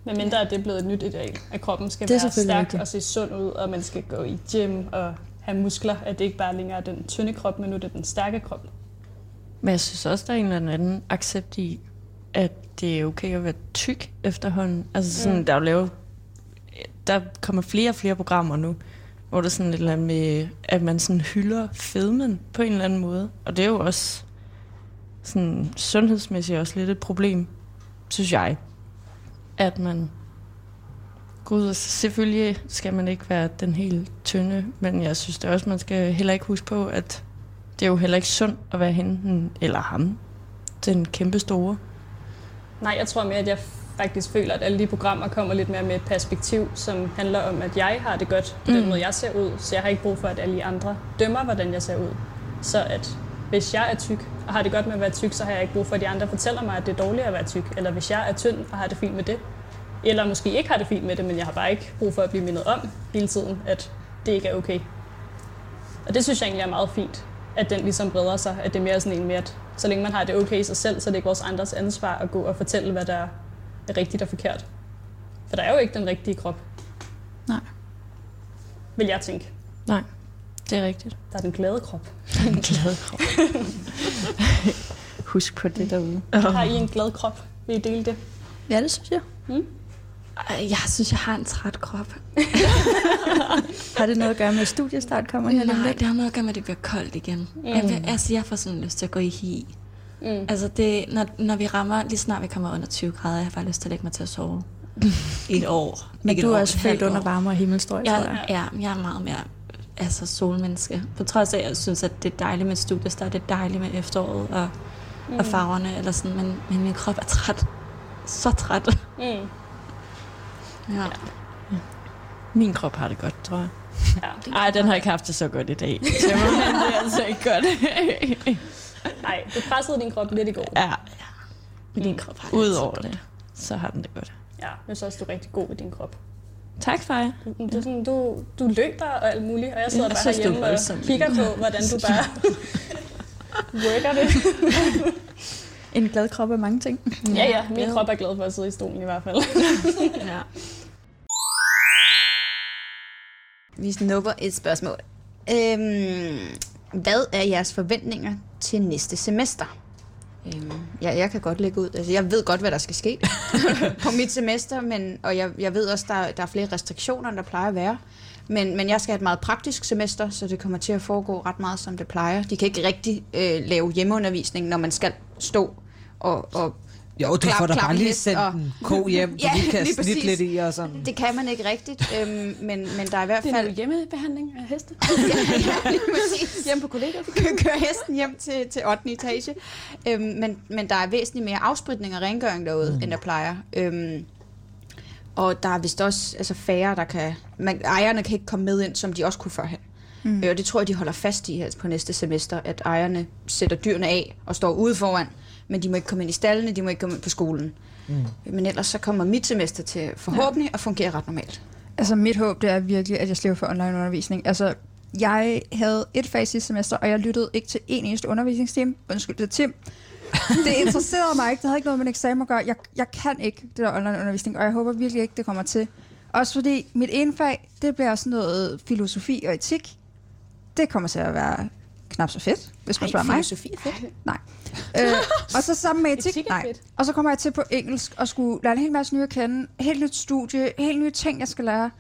Men mindre at det er blevet et nyt ideal, at kroppen skal Det være stærk rigtigt. og se sund ud, og man skal gå i gym og have muskler, at det ikke bare længere er den tynde krop, men nu er det den stærke krop. Men jeg synes også, der er en eller anden accept i, at det er okay at være tyk efterhånden. Altså sådan, Mm. der er jo lavet, der kommer flere og flere programmer nu, hvor der er sådan et eller andet med, at man sådan hylder fedmen på en eller anden måde. Og det er jo også sådan sundhedsmæssigt også lidt et problem, synes jeg. At man Gud, selvfølgelig skal man ikke være den helt tynde, men jeg synes det også, man skal heller ikke huske på, at det er jo heller ikke sundt at være hende eller ham, den kæmpe store. Nej, jeg tror mere, at jeg faktisk føler, at alle de programmer kommer lidt mere med et perspektiv, som handler om, at jeg har det godt på mm. den måde, jeg ser ud. Så jeg har ikke brug for, at alle andre dømmer, hvordan jeg ser ud. Så at hvis jeg er tyk og har det godt med at være tyk, så har jeg ikke brug for, at de andre fortæller mig, at det er dårligt at være tyk. Eller hvis jeg er tynd og har det fint med det. Eller måske ikke har det fint med det, men jeg har bare ikke brug for at blive mindet om hele tiden, at det ikke er okay. Og det synes jeg egentlig er meget fint, at den ligesom breder sig. At det er mere sådan en med, at så længe man har det okay i sig selv, så er det ikke vores andres ansvar at gå og fortælle, hvad der er rigtigt og forkert. For der er jo ikke den rigtige krop. Nej. Vil jeg tænke. Nej, det er rigtigt. Der er den glade krop. Den glade krop. Husk på det derude. Har I en glad krop? Vil I dele det? Ja, det synes jeg. Mm? Jeg synes, jeg har en træt krop. Har det noget at gøre med, at studiestart kommer her Nej, det har noget at gøre med, at det bliver koldt igen. Mm. Jeg, altså, jeg får sådan lyst til at gå i hi. Mm. Altså, det, når, når vi rammer, lige snart vi kommer under 20 grader, jeg har bare lyst til at lægge mig til at sove. I et år. Men du er også født under år. varme og himmelstrøg, jeg, tror jeg. Ja, jeg er meget mere altså, solmenneske. På trods af, at jeg synes, at det er dejligt med studiestart, det er dejligt med efteråret og, mm. Mm. og farverne, eller sådan, men, men min krop er træt. Så træt. Mm. Ja. Min krop har det godt, tror jeg. Ja. Ej, den har ikke haft det så godt i dag. Så må det er altså ikke godt. Nej, du pressede din krop lidt i går. Ja. Men din krop har det Udover det, så har den det godt. Ja, jeg synes også, du er rigtig god ved din krop. Tak, Freja. Du, du, sådan, du, du løber og alt muligt, og jeg sidder Jeg bare synes, er herhjemme og kigger på, hvordan du bare worker det. En glad krop af mange ting. Ja, ja, min krop er glad for at sidde i stolen i hvert fald. ja. Vi snupper et spørgsmål. Øhm, hvad er jeres forventninger til næste semester? Øhm, ja, jeg kan godt lægge ud. Altså, jeg ved godt, hvad der skal ske på mit semester, men, og jeg, jeg ved også, der, der er flere restriktioner, end der plejer at være. Men, men jeg skal have et meget praktisk semester, så det kommer til at foregå ret meget, som det plejer. De kan ikke rigtig øh, lave hjemmeundervisning, når man skal stå og, og Jo, du klap- får da bare lige sendt og- en ko hjem, du lige kan lige snitte lidt i og sådan. Det kan man ikke rigtigt, øhm, men, men der er i hvert Det er fald... hjemmebehandling af heste. ja, lige præcis. Hjem på kollegaer. Køre hesten hjem til, til 8. etage. Øhm, men, men der er væsentligt mere afspritning og rengøring derude, mm. end der plejer. Øhm, og der er vist også altså, færre, der kan... Man, ejerne kan ikke komme med ind, som de også kunne førhen. Mm. Øh, og det tror jeg, de holder fast i her på næste semester, at ejerne sætter dyrene af og står ude foran, men de må ikke komme ind i stallene, de må ikke komme ind på skolen. Mm. Men ellers så kommer mit semester til forhåbentlig at fungere ret normalt. Altså mit håb, det er virkelig, at jeg slipper for online undervisning. Altså, jeg havde et fag sidste semester, og jeg lyttede ikke til en eneste undervisningstime. Undskyld, det er Tim. Det interesserede mig ikke. Det havde ikke noget med en eksamen at gøre. Jeg, jeg kan ikke det der online undervisning, og jeg håber virkelig ikke, det kommer til. Også fordi mit ene fag, det bliver sådan noget filosofi og etik. Det kommer til at være knap så fedt, hvis man Ej, spørger mig. filosofi er fedt. Nej. Øh, og så sammen med etik, Etik er nej. fedt. Og så kommer jeg til på engelsk og skulle lære en hel masse nye at kende. Helt nyt studie, helt nye ting, jeg skal lære.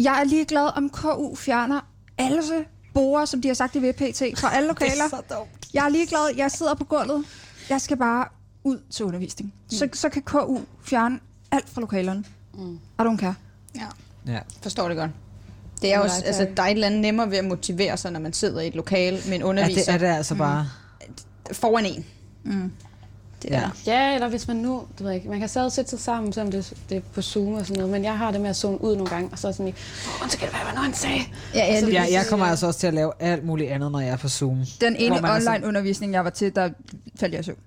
Jeg er lige glad om KU fjerner alle borer, som de har sagt i VPT, fra alle lokaler. så dumt. Jeg er lige glad, jeg sidder på gulvet. Jeg skal bare ud til undervisning. Mm. Så, så kan KU fjerne alt fra lokalerne. Mm. I don't care. Ja. Ja. Forstår det godt. Det er Nej, også, altså, der er et eller andet nemmere ved at motivere sig, når man sidder i et lokale med en underviser. Ja, det er det altså bare. Foran en. Mm. Det Ja. der. Ja, eller hvis man nu, det ved jeg ikke, man kan stadig sætte sig sammen, selvom det, det er på Zoom og sådan noget, men jeg har det med at zone ud nogle gange, og så er sådan lige, åh, hvad var det nu, han sagde? Ja, ja, Så Ja, jeg kommer altså også til at lave alt muligt andet, når jeg er på Zoom. Den ene Hvor man er sådan- online undervisning, jeg var til, der faldt jeg i søvn.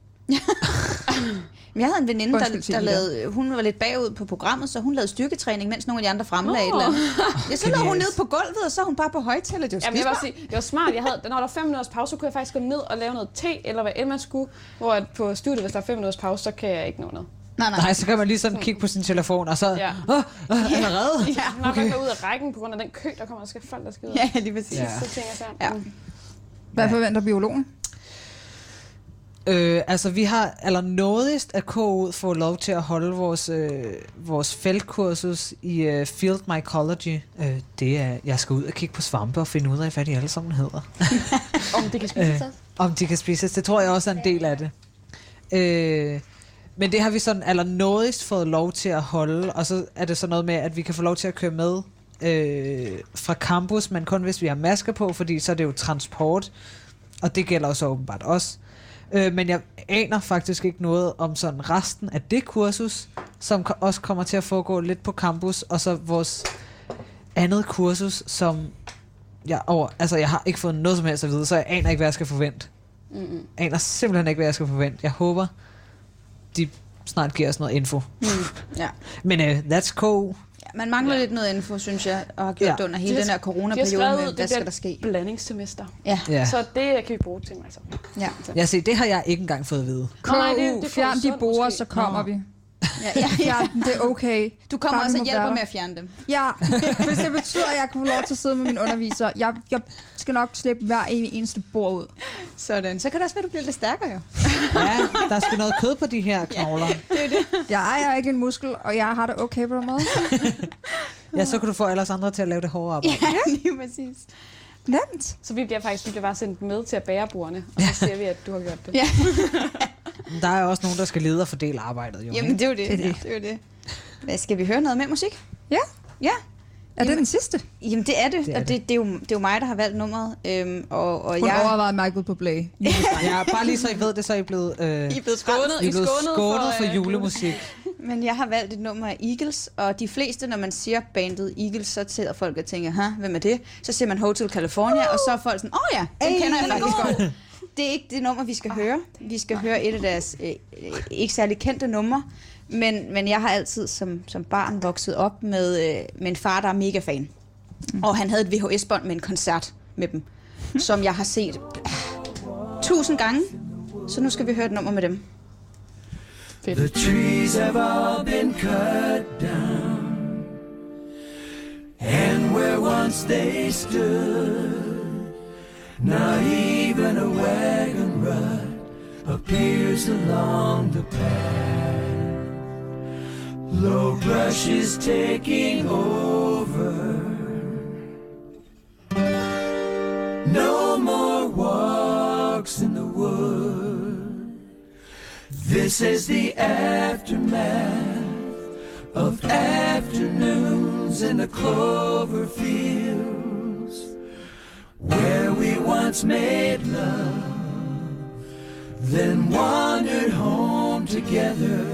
Men jeg havde en veninde, der, der lavede, hun var lidt bagud på programmet, så hun lavede styrketræning, mens nogle af de andre fremlagde et Nå. eller andet. Ja, så lå hun nede på gulvet, og så er hun bare på højtaler. Det var Jamen, jeg vil sige, det var smart. Jeg havde, når der var fem minutters pause, så kunne jeg faktisk gå ned og lave noget te, eller hvad end man skulle. Hvor at på studiet, hvis der er fem minutters pause, så kan jeg ikke nå noget. Nej, Nej, så kan man lige sådan kigge på sin telefon, og så... Ja. Åh, åh, allerede? Ja, man okay. kan ud af rækken på grund af den kø, der kommer, der skal folk, der skal ud. Ja, lige præcis. Ja. Så tænker jeg så, Ja. mm. Hvad forventer biologen? Øh, altså, vi har allernådigst at KU få lov til at holde vores, øh, vores feltkursus i øh, Field Mycology. Øh, det er, jeg skal ud og kigge på svampe og finde ud af, hvad de alle sammen hedder. Om det kan spises Øh, også. om de kan spises. Det tror jeg også er en del af det. Øh, men det har vi sådan allernådigst fået lov til at holde, og så er det så noget med, at vi kan få lov til at køre med øh, fra campus, men kun hvis vi har masker på, fordi så er det jo transport, og det gælder så åbenbart også. Øh, men jeg aner faktisk ikke noget om sådan resten af det kursus, som også kommer til at foregå lidt på campus, og så vores andet kursus, som jeg, over, altså jeg har ikke fået noget som helst at vide, så jeg aner ikke, hvad jeg skal forvente. Mm-mm. Jeg aner simpelthen ikke, hvad jeg skal forvente. Jeg håber, de snart giver os noget info. Mm. Ja. Men uh, that's cool. Ja, man mangler ja. lidt noget info, synes jeg, og har gjort Ja. ja. det under hele De har- den her de coronaperiode skrevet med, hvad det skal der ske? blandingssemester. Ja. Ja. Så det kan vi bruge til, altså. Ja. Jeg ser, det har jeg ikke engang fået at vide. Nå, nej, det- det får fjern du de borer, så kommer Nå. vi. Ja, ja, ja. Det er okay. Du kommer Bare også og hjælper være. med at fjerne dem. Ja, hvis det betyder, at jeg kan få lov til at sidde med min underviser. Jeg, jeg skal nok slippe hver eneste bord ud. Sådan. Så kan det også være, du bliver lidt stærkere, jo. Ja, der skal noget kød på de her knogler. Det er det. Jeg ejer ikke en muskel, og jeg har det okay på den måde. Ja, så kan du få alle os andre til at lave det hårde arbejde. Ja, lige præcis. Nemt. Så vi bliver faktisk vi bliver bare sendt med til at bære bordene, og så ser vi, at du har gjort det. Ja. Der er også nogen, der skal lede og fordele arbejdet. Jo, Jamen, det er jo det. Det er det. det. er det. Hvad, skal vi høre noget mere musik? Ja. Ja. Er det den sidste? Jamen, det er det. Det Det er og det, det, er jo, det er jo mig, der har valgt nummeret. Øhm, og, og Hun jeg... overvejede Michael på Play. Ja, bare lige så I ved det, så er I blevet, øh, I er blevet skånet. I er blevet skånet for, for, øh, julemusik. men jeg har valgt et nummer af Eagles, og de fleste, når man siger bandet Eagles, så sidder folk og tænker, Hæ, hvem er det? Så siger man Hotel California, og så er folk sådan, åh oh ja, den Ey, kender jeg faktisk god." godt. Det er ikke det nummer, vi skal høre. Vi skal høre et af deres øh, øh, ikke særlig kendte numre, men, men jeg har altid som, som barn vokset op med, øh, med en far, der er mega fan. Mm. Og han havde et VHS-bånd med en koncert med dem, som jeg har set øh, tusind gange. Så nu skal vi høre et nummer med dem. The trees have all been cut down, and where once they stood, not even a wagon rut appears along the path. Low brush is taking over. No more walks in the woods. This is the aftermath of afternoons in the clover fields where we once made love, then wandered home together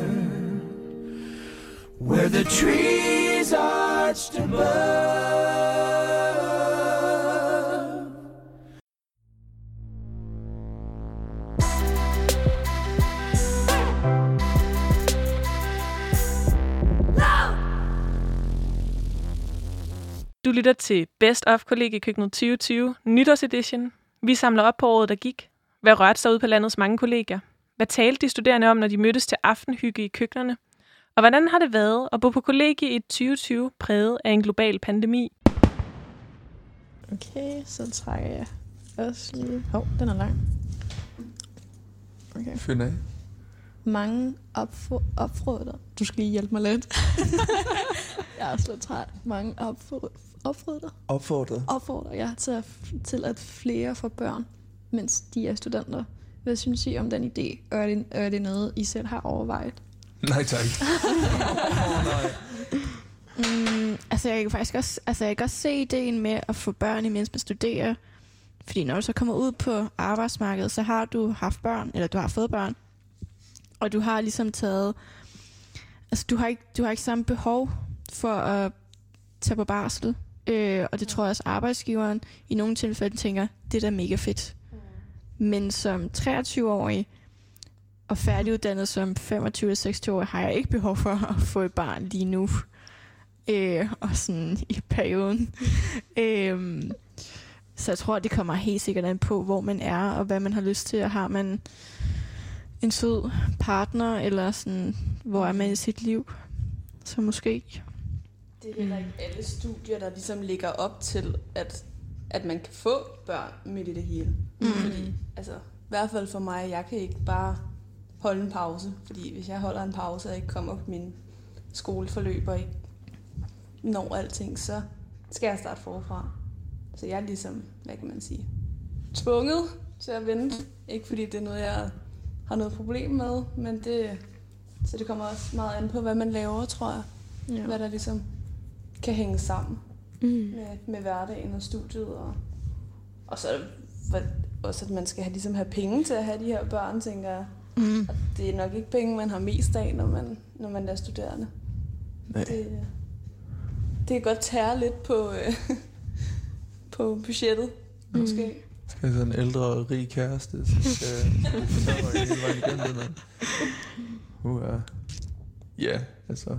where the trees arched above. Du lytter til Best of Kollegiekøkkenet 2020, nytårsedition. Vi samler op på året, der gik. Hvad rørte sig ud på landets mange kollegier? Hvad talte de studerende om, når de mødtes til aftenhygge i køkkenerne? Og hvordan har det været at bo på kollegie i 2020 præget af en global pandemi? Okay, så trækker jeg også lige... Hov, oh, den er lang. Okay. Fyr den af. Mange opfordrer... Du skal lige hjælpe mig lidt. jeg er også lidt træt. Mange opfordrer... Opfordrer? Opfordret. Opfordrer jeg til at, til at flere får børn, mens de er studenter. Hvad synes I om den idé? Og er det, er det noget, I selv har overvejet? Nej tak. Mm, altså, jeg kan faktisk også, altså, jeg kan også se ideen med at få børn, imens man studerer. Fordi når du så kommer ud på arbejdsmarkedet, så har du haft børn, eller du har fået børn. Og du har ligesom taget... Altså, du har ikke, du har ikke samme behov for at tage på barsel. Øh, og det tror jeg også arbejdsgiveren i nogle tilfælde tænker, det er da mega fedt. Men som 23-årig og færdiguddannet som 25-26-årig har jeg ikke behov for at få et barn lige nu. Øh, og sådan i perioden. øh, så jeg tror, det kommer helt sikkert an på, hvor man er, og hvad man har lyst til. Og har man en sød partner, eller sådan, hvor er man i sit liv? Så måske. Det er heller ikke alle studier, der ligesom ligger op til, at, at man kan få børn midt i det hele. Mm. Fordi, altså, i hvert fald for mig, jeg kan ikke bare holde en pause. Fordi hvis jeg holder en pause og ikke kommer på min skoleforløb og ikke når alting, så skal jeg starte forfra. Så jeg er ligesom, hvad kan man sige, tvunget til at vente. Ikke fordi det er noget, jeg har noget problem med, men det, så det kommer også meget an på, hvad man laver, tror jeg. Ja. Hvad der ligesom kan hænge sammen Mm. med, med hverdagen og studiet. Og, og så hvad, også, at man skal have, ligesom have penge til at have de her børn, tænker jeg. Mm. Og det er nok ikke penge, man har mest af, når man, når man er studerende. Nej. Det, det kan godt tære lidt på, øh, på budgettet, mm. måske. Skal jeg sådan en ældre og rig kæreste, så skal mig hele vejen igennem det, mand. Uh, ja. Ja, altså.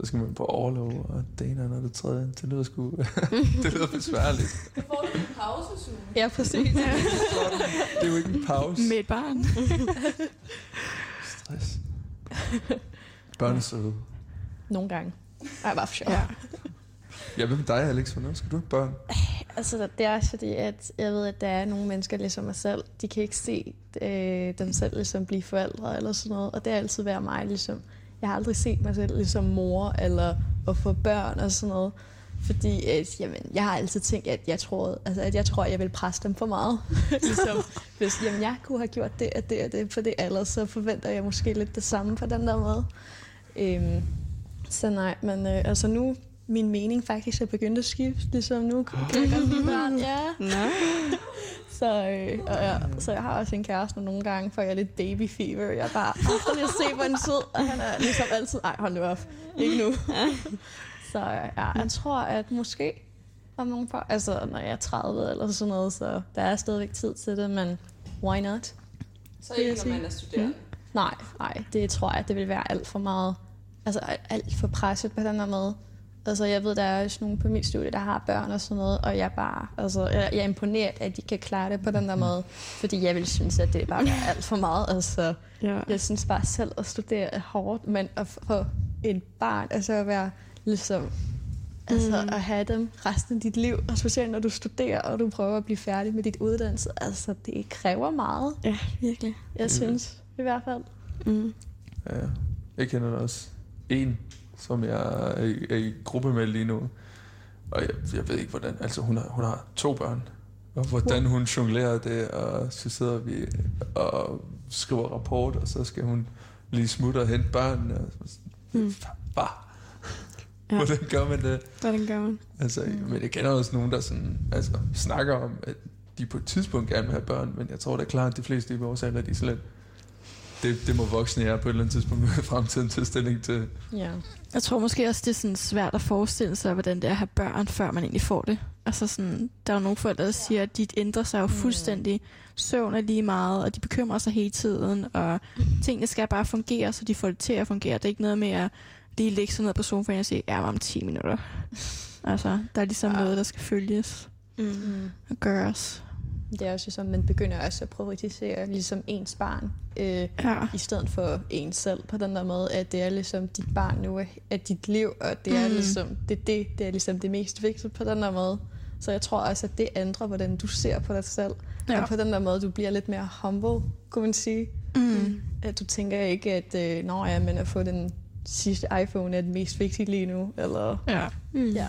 Så skal man på overlov, og det ene og det tredje. Det lyder sgu... det lyder besværligt. Så får du en pause, Sune. Ja, præcis. Det er jo ikke en pause. Med et barn. Stress. Børn er søde. Nogle gange. Ej, bare for sjov. Ja. Ja, hvad med dig, Alex? Hvornår skal du have børn? Altså, det er også fordi, at jeg ved, at der er nogle mennesker ligesom mig selv, de kan ikke se øh, dem selv ligesom blive forældre eller sådan noget, og det har altid været mig ligesom. Jeg har aldrig set mig selv ligesom mor eller at få børn og sådan noget. Fordi at, jamen, jeg har altid tænkt, at jeg tror, altså, at jeg tror, at jeg vil presse dem for meget. ligesom, hvis jamen, jeg kunne have gjort det og det og det på det alder, så forventer jeg måske lidt det samme på den der måde. Øhm, så nej, men øh, altså nu min mening faktisk er begyndt at skifte. Ligesom nu kan jeg godt lide børn, ja. Nå. Så, øh, og ja, så jeg har også en kæreste nogle gange, for jeg er lidt baby fever. Jeg er bare, aften jeg se, hvor en sød, og han er ligesom altid, ej hold nu op, ikke nu. så ja, jeg tror, at måske om nogle par, altså når jeg er 30 eller sådan noget, så der er stadigvæk tid til det, men why not? Så ikke, jeg når man er studerende? Mm. Nej, nej, det tror jeg, det vil være alt for meget, altså alt for presset på den her måde. Altså jeg ved, der er også nogle på mit studie, der har børn og sådan noget, og jeg er bare, altså jeg, jeg er imponeret, at de kan klare det på den der måde, fordi jeg vil synes, at det er bare alt for meget. Altså, Ja. jeg synes bare selv at studere er hårdt, men at få et barn, altså at være ligesom, altså Mm. at have dem resten af dit liv, og specielt når du studerer, og du prøver at blive færdig med dit uddannelse, altså det kræver meget. Ja, virkelig. Jeg synes, i hvert fald. Mm. Ja, jeg kender da også en, som jeg er i, er i gruppe med lige nu. Og jeg, jeg ved ikke, hvordan... Altså, hun har, hun har to børn. Og hvordan hun jonglerer det, og så sidder vi og skriver rapport, og så skal hun lige smutte og hente børnene. Og Mm. Bare. Ja. Hvordan gør man det? Hvordan gør man? Altså, men jeg kender også nogen, der sådan, altså, snakker om, at de på et tidspunkt gerne vil have børn, men jeg tror da klart, at de fleste i vores alder, de slet, det, det må voksne jer på et eller andet tidspunkt i fremtiden til stilling til. Ja. Jeg tror måske også, det er sådan svært at forestille sig, hvordan det er at have børn, før man egentlig får det. Altså sådan, der er jo nogle forældre, der siger, at de ændrer sig jo fuldstændig. Søvn er lige meget, og de bekymrer sig hele tiden, og tingene skal bare fungere, så de får det til at fungere. Det er ikke noget med at lige ligge sådan ned på sofaen og sige, ja, om 10 minutter. altså, der er ligesom noget, der skal følges Mm. og gøres. Det er også ligesom, man begynder også at prioritisere ligesom ens barn, øh, ja. i stedet for ens selv på den der måde, at det er ligesom dit barn nu er, er dit liv, og det er Mm. ligesom det, det, det er ligesom det mest vigtige på den der måde. Så jeg tror også, at det ændrer, hvordan du ser på dig selv. Ja. Og på den der måde, du bliver lidt mere humble, kunne man sige. Mm. At du tænker ikke, at øh, Nå, ja, men at få den sidste iPhone er det mest vigtige lige nu. Eller, Ja. Mm. ja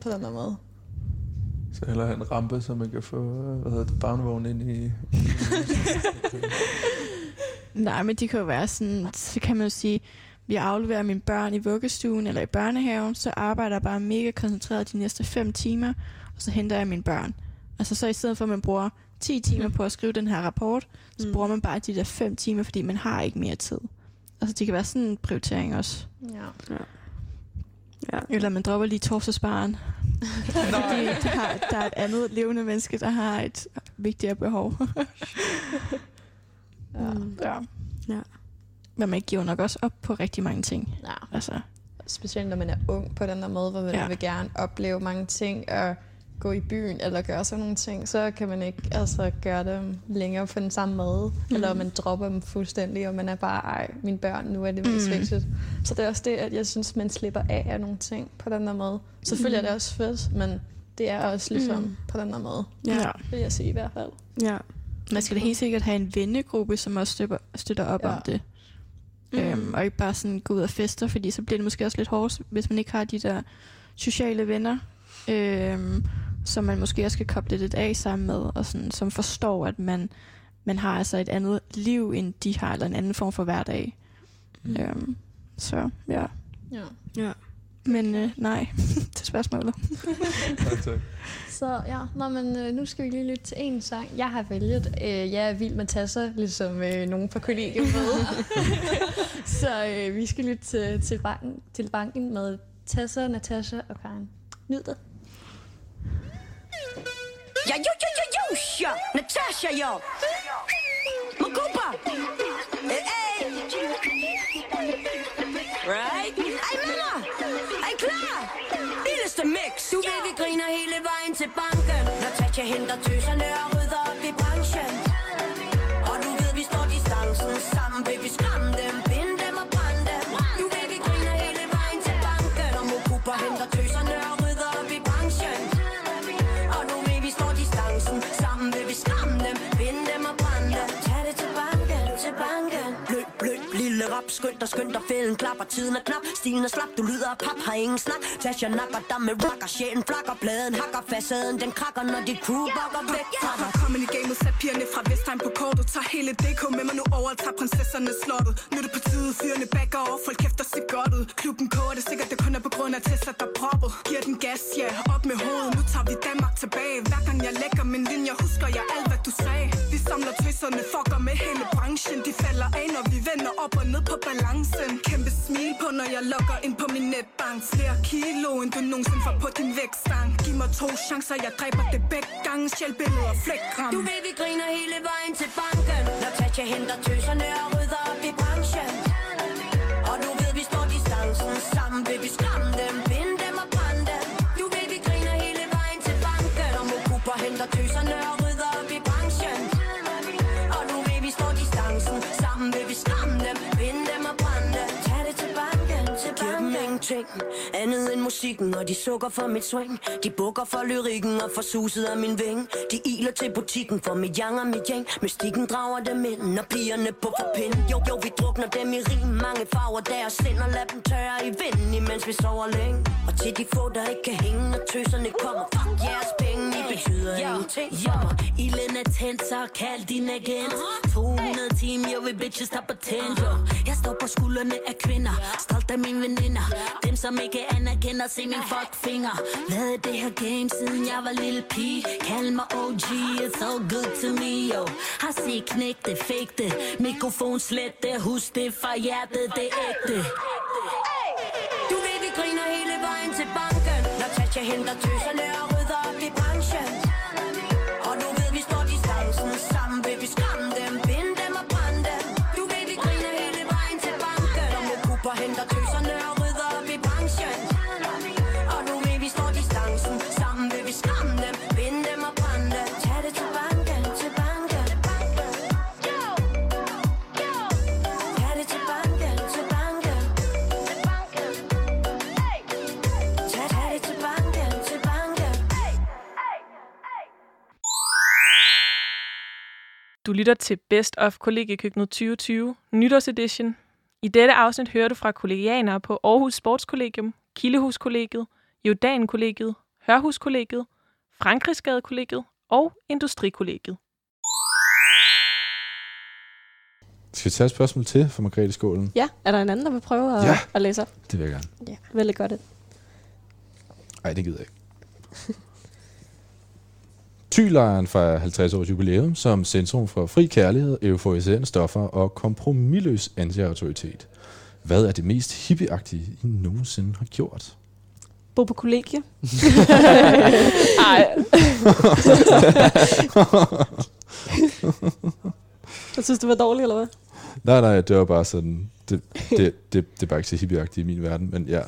på den der måde. Så hellere have en rampe, så man kan få hvad hedder det, barnevogn ind i... Nej, men det kan jo være sådan, så kan man jo sige, vi afleverer mine børn i vuggestuen eller i børnehaven, så arbejder jeg bare mega koncentreret de næste 5 timer, og så henter jeg mine børn. Altså så i stedet for, at man bruger 10 timer på at skrive den her rapport, så Mm. bruger man bare de der 5 timer, fordi man har ikke mere tid. Altså det kan være sådan en prioritering også. Ja. ja. Ja. Eller man dropper lige torsdagsbaren. fordi der, har, der er et andet levende menneske, der har et vigtigere behov. Ja. ja. ja. Men man giver nok også op på rigtig mange ting. Ja. Altså, Specielt når man er ung på den der måde, hvor man Ja. ja. vil gerne opleve mange ting og gå i byen eller gøre sådan nogle ting, så kan man ikke altså, gøre dem længere på den samme måde. Mm. Eller man dropper dem fuldstændig, og man er bare, ej, mine børn, nu er det mest Mm. vigtigt. Så det er også det, at jeg synes, man slipper af af nogle ting på den der måde. Selvfølgelig Mm. er det også fedt, men det er også ligesom Mm. på den der måde. Ja. Vil jeg sige i hvert fald. Ja. Man skal da helt sikkert have en vennegruppe, som også støtter, støtter op ja. Om det. Mm. Øhm, og ikke bare sådan gå ud og fester, fordi så bliver det måske også lidt hårdt, hvis man ikke har de der sociale venner, øhm, som man måske også skal koble lidt af sammen med, og sådan, som forstår, at man, man har altså et andet liv, end de har, eller en anden form for hverdag. Mm. Øhm, så ja. Ja. ja. Men øh, nej, til spørgsmålet. tak, tak. Så ja, Nå, men, øh, nu skal vi lige lytte til en sang. Jeg har vælget øh, Jeg er vild med Tasser, ligesom øh, nogen fra kollegiet med. så øh, vi skal lytte til, til, banken, til banken med Tasser, Natasha og Karen. Nyd det. Jo, jo, ja. Natasha, jo. Makupa. Hey, hey. Right? Ej, mamma. Er I klar? Vildeste mix. Du ved, vi griner hele vejen til banken. Natasha henter tøserne og Skønt og skønt og fælden klapper Tiden er knap, stilen er slap Du lyder af pap, har ingen snak. Tasha nakker dig med rocker Sjælen flakker, bladen hakker Facaden den krakker, når dit crew bakker væk. Fra dig Kommen i gamet, sat pigerne fra Vestheim på kortet. Tager hele DK med mig nu over tager prinsesserne slottet. Nu er det på tide, fyrene backer over Folk kæfter sig godt ud Klubben koger det sikkert, det kun er på grund af Tesla, der proppet. Giver den gas, ja, op med hovedet. Nu tager vi Danmark tilbage. Hver gang jeg lægger min linje, husker jeg alt, hvad du sagde. Vi samler tøserne, fucker med hele branchen. De falder af, når vi vender op og ned på balancen Kæmpe smil på, når jeg logger ind på min netbank. Flere kilo, end du nogensinde får på din vækstang Giv mig to chancer, jeg dræber det begge gange. Sjælbilleder, flækram Du ved, vi griner hele vejen til banken. Når Tatja henter tøserne og rydder op i branchen. Og du ved, vi står distancen Sammen vil vi skræmme dem, dem ingenting andet end musikken Og de sukker for mit swing. De bukker for lyrikken og for suset af min ving. De iler til butikken for mit yang og mit yang Mystikken drager dem ind og pigerne på for pind. Jo, jo, vi drukner dem i rim. Mange farver deres sind og lad dem tørre i vinden Imens vi sover længe. Og til de få, der ikke kan hænge Når tøserne kommer, fuck jeres penge I betyder ingenting Ja, ilden er tændt, så kald din agent. 200 team, jo vi bitches der på tænd, jo Jeg står på skuldrene af kvinder. Stolt af mine veninder dem som ikke anerkender, se min fuckfinger. Været det her game, siden jeg var lille pige? Kald mig OG, it's all good to me, yo. Har set knæk det, fake det Mikrofon slet det, husk det fra hjertet, det er ægte. Du ved, vi griner hele vejen til banken. Når Tasha henter tø lytter til Best of Kollegiekøkkenet 2020, nytårsedition. I dette afsnit hører du fra kollegianere på Aarhus Sportskollegium, Kildehuskollegiet, Jordankollegiet, Hørhuskollegiet, Frankrigsgadekollegiet og Industrikollegiet. Skal vi tage et spørgsmål til fra Margrethe Skålen? Ja, er der en anden, der vil prøve at, Ja. at læse op? Det vil jeg gerne. Ja, vældig godt. Nej, det gider jeg ikke. Tylejren fra 50 års jubilæum som centrum for fri kærlighed, euforiserende stoffer og kompromilløs anti-autoritet. Hvad er det mest hippieagtige, I nogensinde har gjort? Bo på kollegie. Ej. Jeg synes, det var dårligt, eller hvad? Nej, nej, det var bare sådan... Det, det, det, det er bare ikke så hippieagtigt i min verden, men ja.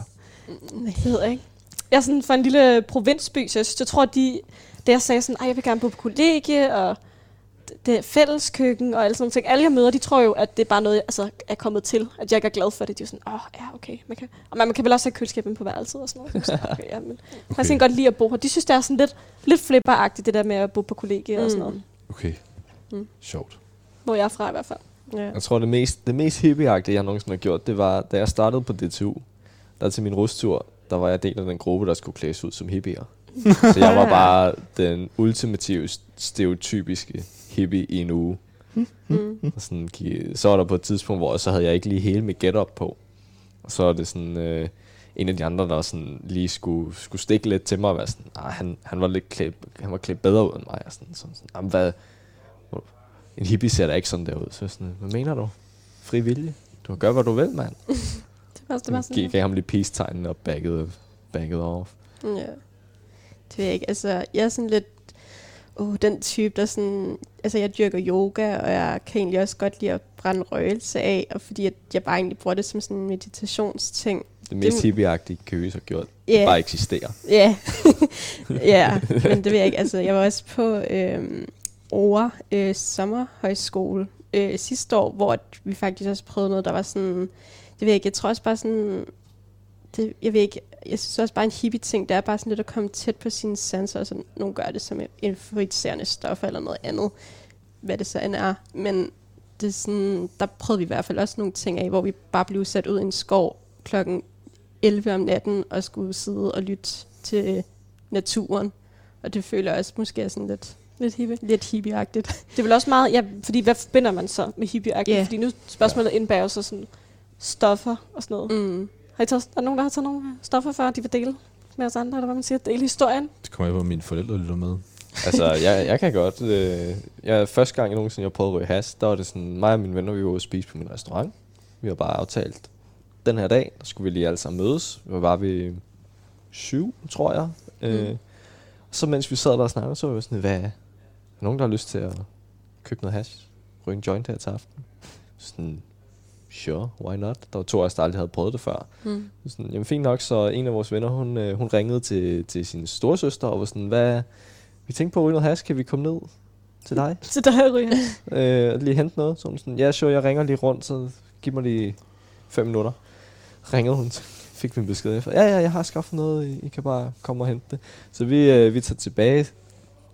Det ved jeg ikke. Jeg er sådan fra en lille provinsby, så jeg, synes, jeg tror, at de, da jeg sagde sådan, at jeg vil gerne bo på kollegie, og det- er fælleskøkken og alle sådan nogle ting. Alle jeg møder, de tror jo, at det er bare noget, jeg altså, er kommet til. At jeg ikke er glad for det. De er jo sådan, åh, oh, ja, okay. Man kan, og man, man kan vel også have køleskabet på værelset og sådan noget. Så, okay, ja, men okay. jeg kan godt lide at bo her. De synes, det er sådan lidt, lidt flipperagtigt, det der med at bo på kollegie og sådan noget. Okay. Mm. Sjovt. Hvor jeg er fra i hvert fald. Ja. Jeg tror, det mest, det mest hippieagtige, jeg nogensinde har gjort, det var, da jeg startede på DTU, der til min rustur, der var jeg del af den gruppe, der skulle klædes ud som hippier. Så jeg var bare den ultimative, stereotypiske hippie i en uge. Mm. Og sådan, så var der på et tidspunkt, hvor så havde jeg ikke lige hele mit get-up på. Og så er det sådan, øh, en af de andre, der sådan lige skulle, skulle stikke lidt til mig, og være sådan, "Ah, han, han var lidt klædt, han var klædt bedre ud end mig. Og sådan, sådan, sådan, "Jamen, hvad, en hippie ser da ikke sådan der ud. Så sådan, hvad mener du? Fri vilje? Du kan gøre, hvad du vil, mand. Det var, det var sådan, Gav, gav ham lige peace-tegnen og backede, backede off. Ja. Det ved jeg ikke. Altså, jeg er sådan lidt... Oh, den type, der sådan... Altså, jeg dyrker yoga, og jeg kan egentlig også godt lide at brænde røgelse af, og fordi at jeg bare egentlig bruger det som sådan en meditationsting. Det mest hippieagtige Køs har gjort, yeah. bare eksisterer. Ja, ja, men det ved jeg ikke. Altså, jeg var også på øh, Ore øh, Sommerhøjskole øh, sidste år, hvor vi faktisk også prøvede noget, der var sådan... Det ved jeg ikke, jeg tror også bare sådan... Det, jeg ved ikke, jeg synes også bare en hippie ting, det er bare sådan lidt at komme tæt på sine sanser, og sådan, nogle gør det som influencerende stof eller noget andet, hvad det så end er. Men det er sådan, der prøvede vi i hvert fald også nogle ting af, hvor vi bare blev sat ud i en skov klokken 11 om natten og skulle sidde og lytte til naturen. Og det føler jeg også måske er sådan lidt, Lidt hippie. lidt hippieagtigt. Det er vel også meget, ja, fordi hvad forbinder man så med hippieagtigt? Ja. Fordi nu spørgsmålet indbærer så sådan stoffer og sådan noget. Mm. Har I taget, er der nogen, der har taget nogle stoffer før, de vil dele med os andre, eller hvad man siger, dele historien? Det kommer jeg på, at mine forældre lytter med. Altså, jeg, jeg kan godt. Øh, jeg, første gang jeg nogensinde jeg prøvede at ryge hash, der var det sådan, mig og mine venner, vi var ude at spise på min restaurant. Vi har bare aftalt, den her dag, der skulle vi lige alle sammen mødes. Vi var bare ved syv, tror jeg. Mm. Øh, så mens vi sad der og snakkede, så var vi sådan, hvad er nogen, der har lyst til at købe noget hash? Ryge en joint her til aften? Sådan, sure, why not? Der var to af os, der aldrig havde prøvet det før. Mm. Så Sådan, jamen fint nok, så en af vores venner, hun, øh, hun ringede til, til sin storesøster og var sådan, hvad, vi tænkte på at ryge noget hash, kan vi komme ned til dig? Til dig, ryge øh, og lige hente noget. Så hun sådan, ja, sure, jeg ringer lige rundt, så giv mig lige fem minutter. Ringede hun, fik vi en besked efter. Ja, ja, jeg har skaffet noget, I, I kan bare komme og hente det. Så vi, øh, vi tager tilbage,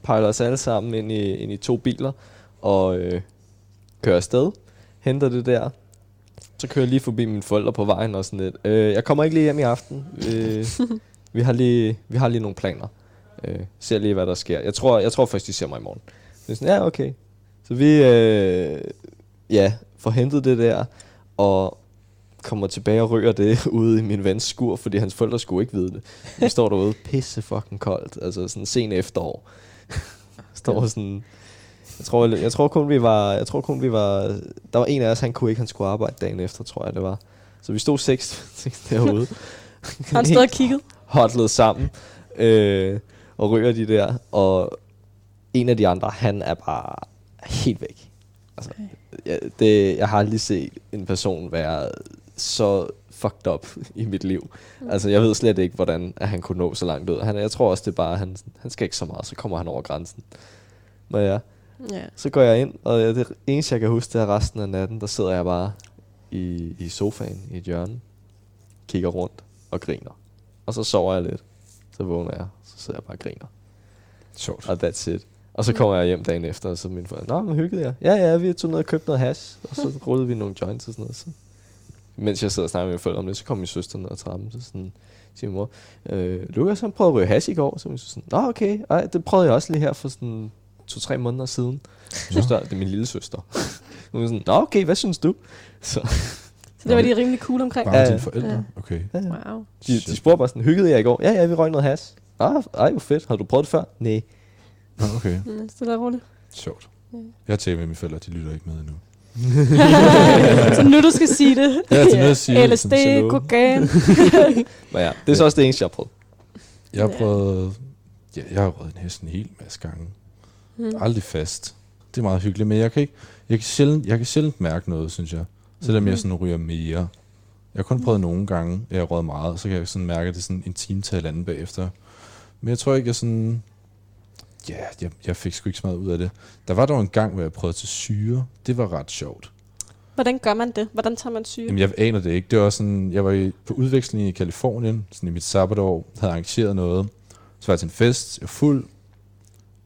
pejler os alle sammen ind i, ind i to biler, og øh, kører afsted, henter det der. Så kører jeg lige forbi mine forældre på vejen og sådan lidt. Øh, jeg kommer ikke lige hjem i aften. Øh, vi, har lige, vi har lige nogle planer. Øh, ser lige, hvad der sker. Jeg tror, jeg tror først, de ser mig i morgen. Så er sådan, ja, okay. Så vi øh, ja, får hentet det der, og kommer tilbage og ryger det ude i min vens skur, fordi hans forældre skulle ikke vide det. Vi står derude pisse fucking koldt, altså sådan sen efterår. står sådan, jeg tror, jeg tror kun vi var, jeg tror kun vi var, der var en af os, han kunne ikke, han skulle arbejde dagen efter, tror jeg det var. Så vi stod seks, seks derude. Han stået og kigget? Hotlet sammen, øh, og ryger de der, og en af de andre, han er bare helt væk. Altså, jeg, det, jeg har aldrig set en person være så fucked up i mit liv. Mm. Altså, jeg ved slet ikke, hvordan at han kunne nå så langt ud. Han, jeg tror også, det er bare, han, han skal ikke så meget, så kommer han over grænsen. Men ja, Ja. så går jeg ind, og det eneste, jeg kan huske, det er resten af natten, der sidder jeg bare i, i sofaen i et hjørne, kigger rundt og griner. Og så sover jeg lidt. Så vågner jeg, så sidder jeg bare og griner. Sjovt. Og that's it. Og så kommer jeg hjem dagen efter, og så min forældre, Nå, men hyggede jeg. Ja, ja, vi tog ned og købte noget hash, og så rullede vi nogle joints og sådan noget. Så. Mens jeg sidder og snakker med mine forældre om det, så kom min søster ned ad trappen, så sådan, siger min mor, øh, Lukas han prøvede at ryge hash i går, så min søster sådan, Nå, okay, Ej, det prøvede jeg også lige her for sådan to-tre måneder siden. Min søster, det er min lille søster. Hun var sådan, Nå, okay, hvad synes du? Så, Så det var de rimelig cool omkring. Bare dine forældre? Okay. Wow. De, de spurgte bare sådan, hyggede jeg i går? Ja, ja, vi røg noget hash. Ah, ej, hvor fedt. Har du prøvet det før? Nej. Nå, okay. Mm, stille og roligt. Sjovt. Jeg talt med mine forældre, de lytter ikke med endnu. så nu du skal sige det. Ja, til nu at sige det, LSD, kokain. Men ja, det er så også det eneste, jeg har prøvet. Jeg har prøvet... Ja, jeg har røget en hest en hel masse gange. Mm. Mm. Aldrig fast. Det er meget hyggeligt, men jeg kan, ikke, jeg kan, sjældent, jeg kan sjældent mærke noget, synes jeg. Så det er mere Mhm. sådan, ryger mere. Jeg har kun prøvet nogle gange, jeg har røget meget, så kan jeg sådan mærke, at det er sådan en time til halvanden bagefter. Men jeg tror ikke, jeg sådan... Ja, jeg, jeg fik sgu ikke så meget ud af det. Der var dog en gang, hvor jeg prøvede til syre. Det var ret sjovt. Hvordan gør man det? Hvordan tager man syge? Jamen, jeg aner det ikke. Det var sådan, jeg var i, på udveksling i Kalifornien, sådan i mit sabbatår, havde arrangeret noget. Så var jeg til en fest, jeg var fuld,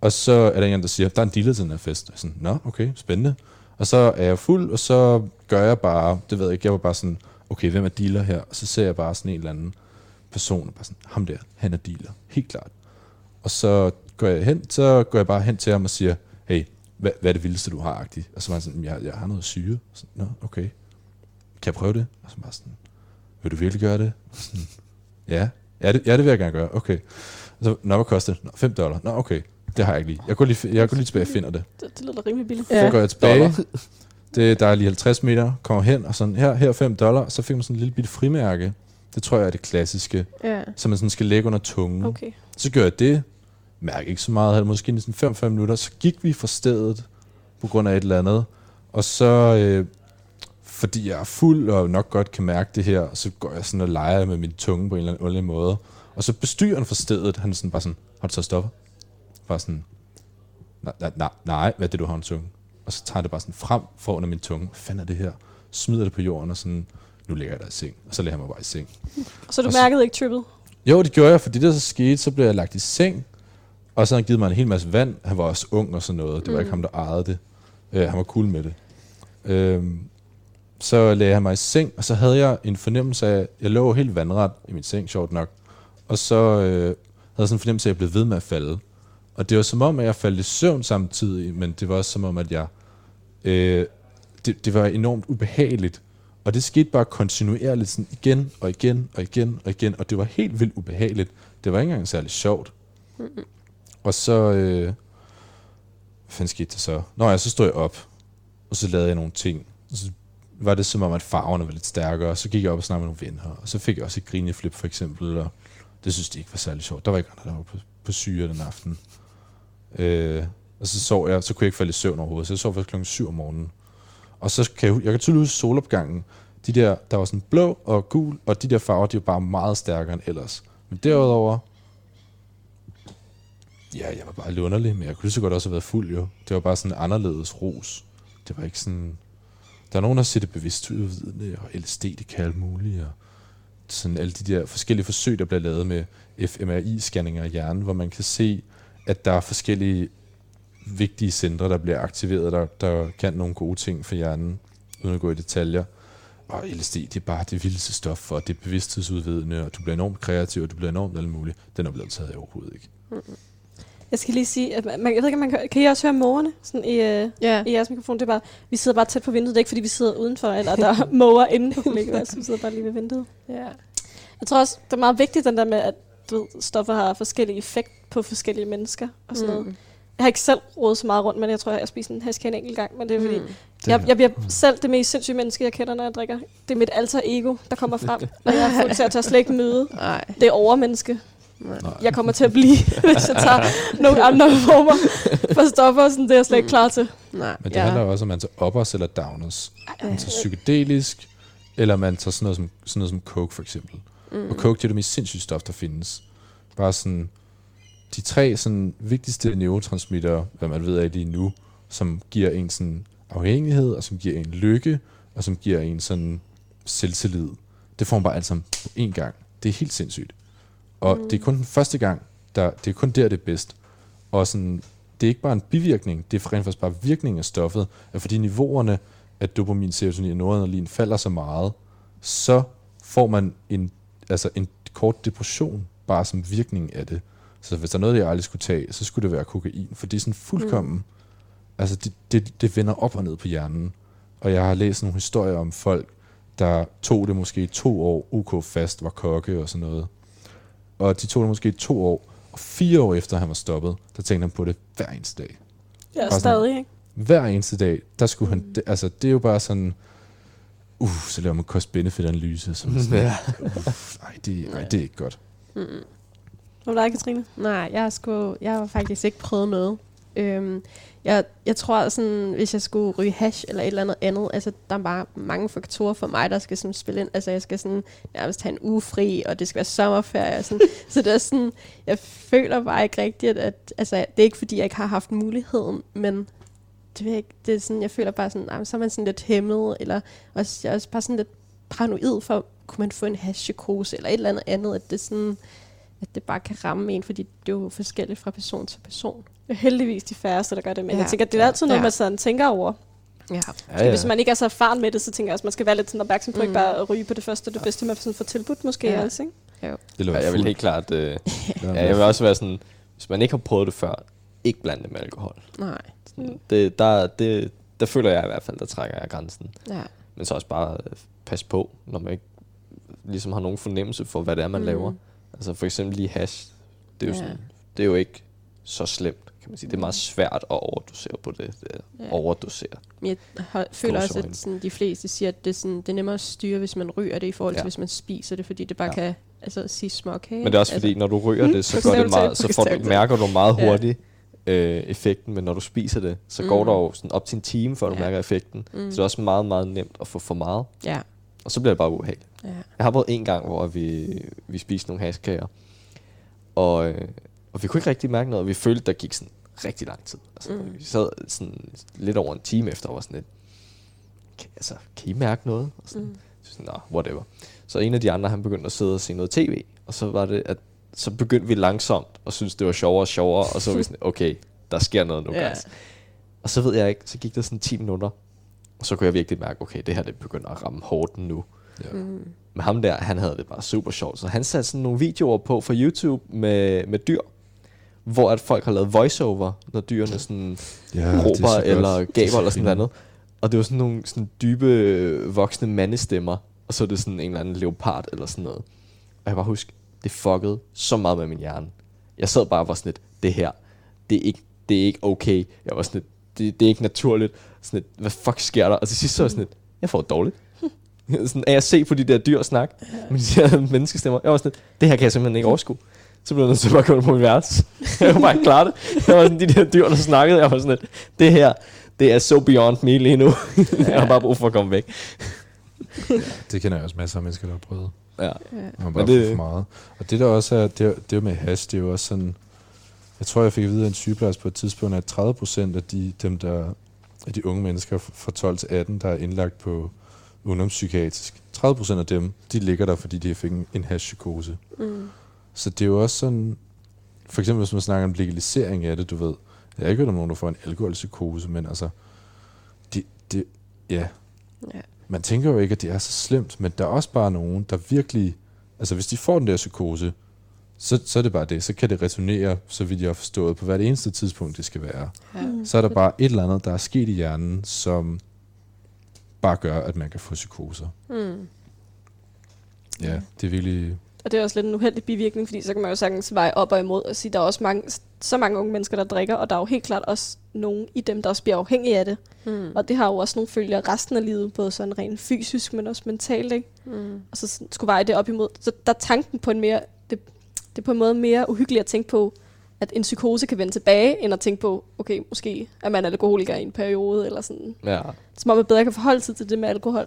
og så er der en, der siger, der er en dealer til den her fest. Jeg er sådan, nå, okay, spændende. Og så er jeg fuld, og så gør jeg bare, det ved jeg ikke, jeg var bare sådan, okay, hvem er dealer her? Og så ser jeg bare sådan en eller anden person, og bare sådan, ham der, han er dealer, helt klart. Og så går jeg hen, så går jeg bare hen til ham og siger, hey, hvad, hvad er det vildeste, du har, agtigt? Og så var han sådan, jeg, jeg har noget syre. Så, Nå, okay. Kan jeg prøve det? Og så bare sådan, vil du virkelig gøre det? Sådan, ja. Ja det, ja, det vil jeg gerne gøre. Okay. Og så, nå, hvad koster det? Nå, 5 dollar. Nå, okay. Det har jeg ikke lige. Jeg går lige, jeg går lige tilbage og finder det. Det, det lyder rimelig billigt. Så går jeg tilbage. Det, der er lige 50 meter. Kommer hen og sådan, her, her 5 dollar. Så fik man sådan en lille bitte frimærke. Det tror jeg er det klassiske. Ja. Som man sådan skal lægge under tungen. Okay. Så gør jeg det. Mærker ikke så meget. Havde måske i sådan 5-5 minutter. Så gik vi fra stedet på grund af et eller andet. Og så, øh, fordi jeg er fuld og nok godt kan mærke det her, så går jeg sådan og leger med min tunge på en eller anden underlig måde. Og så bestyreren for stedet, han er sådan bare sådan, har du taget stoffer? Bare sådan, nej, nej, nej, nej, hvad er det, du har en tunge? Og så tager det bare sådan frem for under min tunge. Hvad fanden er det her? Smider det på jorden og sådan, nu ligger jeg der i seng. Og så lægger jeg mig bare i seng. Så du Og så- mærkede ikke trippet? Jo, det gjorde jeg, fordi det der så skete, så blev jeg lagt i seng, og så havde han givet mig en hel masse vand. Han var også ung og sådan noget. Det var mm. ikke ham, der ejede det. Uh, han var cool med det. Øhm, så lagde jeg mig i seng, og så havde jeg en fornemmelse af, at jeg lå helt vandret i min seng, sjovt nok. Og så øh, havde jeg sådan en fornemmelse af, at jeg blev ved med at falde. Og det var som om, at jeg faldt i søvn samtidig, men det var også som om, at jeg... Øh, det, det var enormt ubehageligt. Og det skete bare kontinuerligt sådan igen og igen og igen og igen. Og det var helt vildt ubehageligt. Det var ikke engang særlig sjovt. Mm-hmm. Og så... Øh, hvad fanden skete der så? Nå ja, så stod jeg op. Og så lavede jeg nogle ting. Og så var det som om, at farverne var lidt stærkere. Og så gik jeg op og snakkede med nogle venner. Og så fik jeg også et grineflip for eksempel. Og det synes de ikke var særlig sjovt. Der var ikke andre, der var på, på syre den aften. Øh, og så sov jeg, så kunne jeg ikke falde i søvn overhovedet. Så jeg sov først klokken 7 om morgenen. Og så kan jeg, jeg kan tydeligt huske solopgangen. De der, der var sådan blå og gul, og de der farver, de var bare meget stærkere end ellers. Men derudover, ja, jeg var bare lidt underlig, men jeg kunne lige så godt også have været fuld jo. Det var bare sådan en anderledes ros. Det var ikke sådan... Der er nogen, der siger det bevidst udvidende, og LSD, det kan alt muligt, og sådan alle de der forskellige forsøg, der bliver lavet med fMRI-scanninger af hjernen, hvor man kan se, at der er forskellige vigtige centre, der bliver aktiveret, der, der kan nogle gode ting for hjernen, uden at gå i detaljer. Og LSD, det er bare det vildeste stof, for det er bevidsthedsudvidende, og du bliver enormt kreativ, og du bliver enormt alt muligt. Den oplevelse havde jeg overhovedet ikke. Jeg skal lige sige, at man, jeg ved ikke, om man kan, kan I også høre mågerne sådan i, uh, ja. i jeres mikrofon? Det er bare, vi sidder bare tæt på vinduet. Det er ikke, fordi vi sidder udenfor, eller der er måger inde på kollegeværelset. Vi sidder bare lige ved vinduet. Ja. Jeg tror også, det er meget vigtigt, den der med, at du ved, stoffer har forskellige effekt på forskellige mennesker og sådan Mm. noget. Jeg har ikke selv rådet så meget rundt, men jeg tror, jeg har spist en hash en enkelt gang. Men det er fordi, Mm. mm. jeg, jeg bliver selv det mest sindssyge menneske, jeg kender, når jeg drikker. Det er mit alter ego, der kommer frem, når jeg er fuld til at tage slet ikke møde. Nej. Det er overmenneske. Nej. Jeg kommer til at blive, hvis jeg tager nogle andre former for stoffer, sådan det er jeg slet ikke klar til. Nej. Men det ja. handler jo også om, man tager uppers eller downers. Man tager psykedelisk, eller man tager sådan noget som, sådan noget som coke for eksempel. Mm. Mm. Og coke det er det mest sindssyge stof, der findes. Bare sådan, de tre sådan, vigtigste neurotransmitter, hvad man ved af lige nu, som giver en sådan afhængighed, og som giver en lykke, og som giver en sådan selvtillid. Det får man bare alt sammen på én gang. Det er helt sindssygt. Og Mm. mm. det er kun den første gang, der, det er kun der, det er bedst. Og sådan, det er ikke bare en bivirkning, det er rent faktisk bare virkningen af stoffet, at fordi niveauerne af dopamin, serotonin og noradrenalin falder så meget, så får man en, altså en kort depression, bare som virkning af det. Så hvis der er noget, jeg aldrig skulle tage, så skulle det være kokain, for det er sådan fuldkommen, mm. altså det, det, det vender op og ned på hjernen. Og jeg har læst nogle historier om folk, der tog det måske i to år, UK fast, var kokke og sådan noget. Og de tog det måske i to år, og fire år efter han var stoppet, der tænkte han på det hver eneste dag. Ja, Bare sådan, stadig, ikke? Hver eneste dag, der skulle han, det, altså det er jo bare sådan, uh, så laver man cost-benefit-analyse, som sådan, Ja. uh, ej, det, ej, det er ikke godt. Mm. Hvad med dig, Katrine? Nej, jeg har, sgu, jeg har faktisk ikke prøvet noget. Øhm, jeg, jeg tror, sådan, hvis jeg skulle ryge hash eller et eller andet andet, altså, der er bare mange faktorer for mig, der skal sådan, spille ind. Altså, jeg skal sådan, nærmest have en uge fri, og det skal være sommerferie. Og sådan. så det er sådan, jeg føler bare ikke rigtigt, at, altså, det er ikke, fordi jeg ikke har haft muligheden, men det, ved jeg ikke, det er sådan, jeg føler bare sådan, nej, men så er man sådan lidt hæmmet, eller også, jeg er også bare sådan lidt paranoid for, kunne man få en hashpsykose, eller et eller andet andet, at det sådan, at det bare kan ramme en, fordi det er jo forskelligt fra person til person. Det er heldigvis de færreste, der gør det, men Ja. jeg tænker, det er altid noget, Ja. man sådan tænker over. Ja. Ja, ja. Hvis man ikke er så erfaren med det, så tænker jeg også, man skal være lidt sådan opmærksom på, mm. Ikke bare at ryge på det første og det bedste, man sådan får tilbudt måske Ja. også, ikke? Jo. Ja, jeg vil helt klart... Øh, Ja. jeg vil også være sådan, hvis man ikke har prøvet det før, ikke blande det med alkohol. Nej. Sådan, det, der, det, der føler jeg i hvert fald, der trækker jeg grænsen. Ja. Men så også bare øh, passe på, når man ikke ligesom har nogen fornemmelse for, hvad det er, man mm. laver. Altså for eksempel lige hash. Det er jo, Ja. sådan, det er jo ikke så slemt, kan man sige. Det er meget svært at overdosere på det. det er Ja. overdosere. Jeg har, føler også, at sådan, de fleste siger, at det er, sådan, det er nemmere at styre, hvis man ryger det, i forhold til, Ja. hvis man spiser det, fordi det bare ja. kan altså, sige småkage. Men det er også fordi, når du ryger Mm, det, så, går det meget, så får du, mærker du meget Ja. hurtigt øh, effekten, men når du spiser det, så går Mm. der jo sådan op til en time, før du Ja. mærker effekten. Mm. Så det er også meget, meget nemt at få for meget. Ja. Og så bliver det bare ubehageligt. Ja. Jeg har prøvet en gang, hvor vi, vi spiste nogle haskager, og, øh, og vi kunne ikke rigtig mærke noget, og vi følte, der gik sådan rigtig lang tid. Altså, Mm. Vi sad sådan lidt over en time efter, og var sådan lidt, kan, altså, kan I mærke noget? Og sådan, Mm. så sådan, Nå, whatever. Så en af de andre, han begyndte at sidde og se noget tv, og så var det, at så begyndte vi langsomt og synes det var sjovere og sjovere, og så var vi sådan, okay, der sker noget nu, Ja. guys. Og så ved jeg ikke, så gik der sådan 10 minutter, så kunne jeg virkelig mærke, okay, det her det begynder at ramme hårdt nu. Ja. Mm. Men ham der, han havde det bare super sjovt. Så han satte sådan nogle videoer på fra YouTube med, med dyr, hvor at folk har lavet voiceover, når dyrene sådan Ja, er råber så eller er gaber så eller sådan noget. Og det var sådan nogle sådan dybe, voksne mandestemmer, og så er det sådan en eller anden leopard eller sådan noget. Og jeg bare huske, det fuckede så meget med min hjerne. Jeg sad bare og var sådan lidt, det her, det er ikke, det er ikke okay. Jeg var sådan lidt, det, det er ikke naturligt. Sådan lidt, hvad fuck sker der? Og til sidst så var jeg sådan lidt, jeg får det dårligt. sådan af at se på de der dyr snak, med de der menneskestemmer. Jeg var sådan lidt, det her kan jeg simpelthen ikke overskue. Så blev jeg nødt til bare at komme på min værelse. jeg kunne bare ikke klare det. Jeg var sådan, de der dyr, der snakkede, jeg var sådan lidt, det her, det er so beyond me lige nu. jeg har bare brug for at komme væk. Det kender jeg også masser af mennesker, der har prøvet. Ja. Man Men bare det- det, for meget. Og det der også er, det, er- det er med hash, det er jo også sådan, jeg tror, jeg fik at vide af en sygeplejerske på et tidspunkt, at 30 procent af de, dem, der, af de unge mennesker fra 12 til 18, der er indlagt på ungdomspsykiatrisk, 30 procent af dem, de ligger der, fordi de fik en, en hash-psykose. Mm. Så det er jo også sådan, for eksempel hvis man snakker om legalisering af det, du ved, jeg har ikke hørt om nogen, der får en alkoholpsykose, men altså, det, det, ja. Ja. Man tænker jo ikke, at det er så slemt, men der er også bare nogen, der virkelig, altså hvis de får den der psykose, så, så er det bare det. Så kan det returnere, så vidt jeg har forstået, på hvert eneste tidspunkt, det skal være. Ja. Så er der bare et eller andet, der er sket i hjernen, som bare gør, at man kan få psykoser. Mm. Ja, det er virkelig... Og det er også lidt en uheldig bivirkning, fordi så kan man jo sagtens veje op og imod og sige, at der er også mange, så mange unge mennesker, der drikker, og der er jo helt klart også nogen i dem, der også bliver afhængige af det. Mm. Og det har jo også nogle følger resten af livet, både sådan rent fysisk, men også mentalt, ikke? Mm. Og så skulle veje det op imod. Så der er tanken på en mere, det, det er på en måde mere uhyggeligt at tænke på, at en psykose kan vende tilbage, end at tænke på, okay, måske er man alkoholiker i en periode, eller sådan. Ja. Som om man bedre kan forholde sig til det med alkohol.